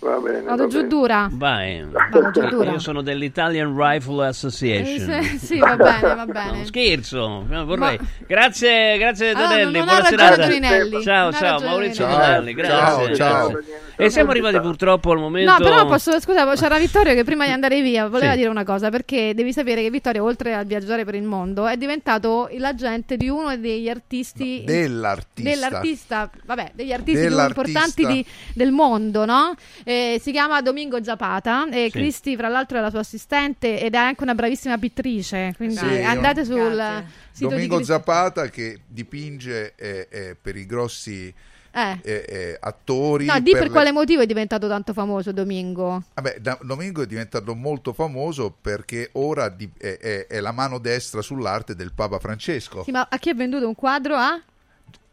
Va bene, va bene, vado va giù bene. dura. Vai. Vado giù dura. Io sono dell'Italian Rifle Eh, Association. sì, sì, va bene, va bene. No, scherzo, no, vorrei. Ma- Grazie, grazie Allora, Tonelli, non ha buona serata. Ciao, non ciao, Maurizio. Tonelli, grazie. Ciao, grazie. E siamo arrivati purtroppo al momento No, però posso, scusa, c'era Vittorio che prima di andare via voleva Sì. dire una cosa, perché devi sapere che Vittorio, oltre a viaggiare per il mondo, è diventato l'agente di uno degli artisti... Dell'artista. Dell'artista, vabbè, degli artisti più Dell'artista. importanti di- del mondo, no? Eh, si chiama Domingo Zapata e Sì. Cristi, fra l'altro, è la sua assistente ed è anche una bravissima pittrice. Quindi Sì, andate sul sito Domingo di. Zapata che dipinge eh, eh, per i grossi Eh. eh, eh, attori. No, di per, le- quale motivo è diventato tanto famoso Domingo? Vabbè, da- Domingo è diventato molto famoso perché ora di- è, è- è la mano destra sull'arte del Papa Francesco. Sì, ma a chi ha venduto un quadro? A,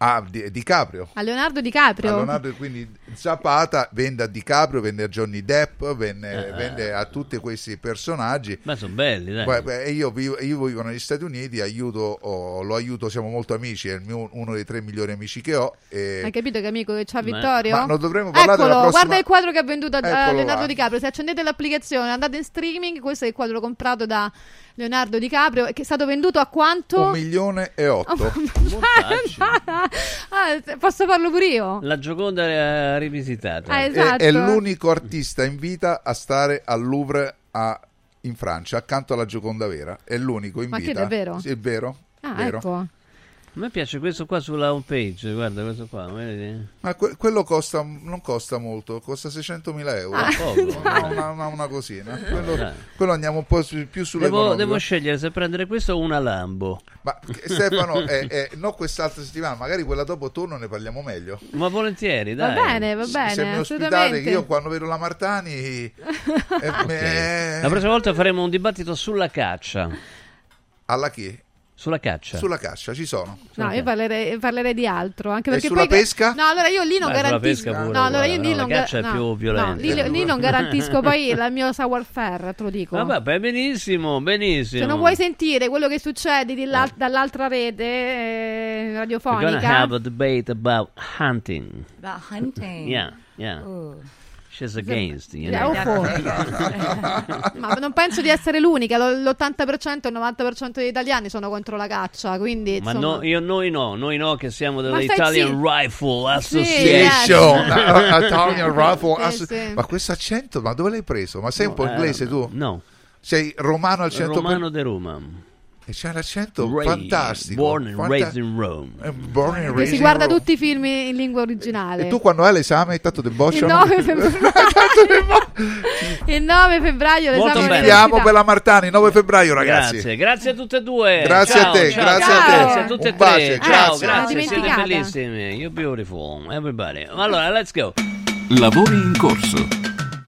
Ah, di, DiCaprio. a Leonardo DiCaprio. A Leonardo, quindi Zapata vende a DiCaprio, vende a Johnny Depp, vende, Eh. vende a tutti questi personaggi. Ma sono belli, dai. Beh, io, vivo, io vivo negli Stati Uniti, aiuto, oh, lo aiuto, siamo molto amici, è il mio- uno dei tre migliori amici che ho. E... Hai capito che amico che c'ha Vittorio? ma non dovremmo parlare Eccolo, prossima- guarda il quadro che ha venduto a- Eccolo Leonardo là. DiCaprio. Se accendete l'applicazione, andate in streaming, questo è il quadro comprato da Leonardo DiCaprio che è stato venduto a quanto? Un milione e otto. Ah, posso farlo pure io? La Gioconda rivisitata. Ah, È- esatto. È, l'unico artista in vita a stare al Louvre a- in Francia, accanto alla Gioconda Vera. È l'unico in Ma che, vita. davvero? Sì, è vero. Ah, vero. ecco. A me piace questo qua sulla home page, guarda questo qua? Ma que- quello costa, non costa molto, costa 600.000 euro. Ah. Poco. Una, una, una, una cosina. Quello, Dai. quello andiamo un po' su- più Devo, sull'economico. devo scegliere se prendere questo o una Lambo. Ma Stefano, eh, eh, no quest'altra settimana, magari quella dopo torno ne parliamo meglio. Ma volentieri, Va dai. bene, va bene, Se mi ospitate, io quando vedo la Martani... eh, eh, La prossima volta faremo un dibattito sulla caccia. Alla chi? Sulla caccia. Sulla caccia, ci sono. No, io parlerei, parlerei di altro. Anche E perché sulla poi pesca? No, allora io lì non Beh, garantisco. pesca pure, no, allora io guarda, lì no, non la caccia è più no, violenta. lì, lì non garantisco poi la mia savoir-faire, te lo dico. Vabbè, beh, benissimo, benissimo. Se non vuoi sentire quello che succede dall'altra rete eh, We're gonna radiofonica, have a debate about hunting. About hunting. Yeah, yeah. Ooh. She's against, you Yeah, know. Ma non penso di essere l'unica, l- l'80% il 90% degli italiani sono contro la caccia, quindi Ma no, io, noi no, noi no che siamo dell'Italian. Rifle Sì, Association. yes. Italian Rifle Sì, Asso- sì. Ma questo accento, ma dove l'hai preso? Ma sei un po' eh, inglese tu? No. Sei romano al 100%? Romano de Roma. E c'è un accento Ray, fantastico. Born and Fanta- raised in Rome. Eh, Born and Che raised si in guarda Rome. tutti i film in lingua originale. E tu quando hai l'esame hai tanto il debosciano? 9 febbraio, il 9 febbraio Molto l'esame bene. Vediamo all'università. per la Martani, 9 febbraio ragazzi. Grazie, grazie a tutte e due. Grazie Ciao, a te, ciao, grazie ciao, a te. Grazie a tutte e Un bacio, tre. grazie. Ciao, Ah, grazie, siete bellissimi. You're beautiful, everybody. Allora, let's go. Lavori in corso.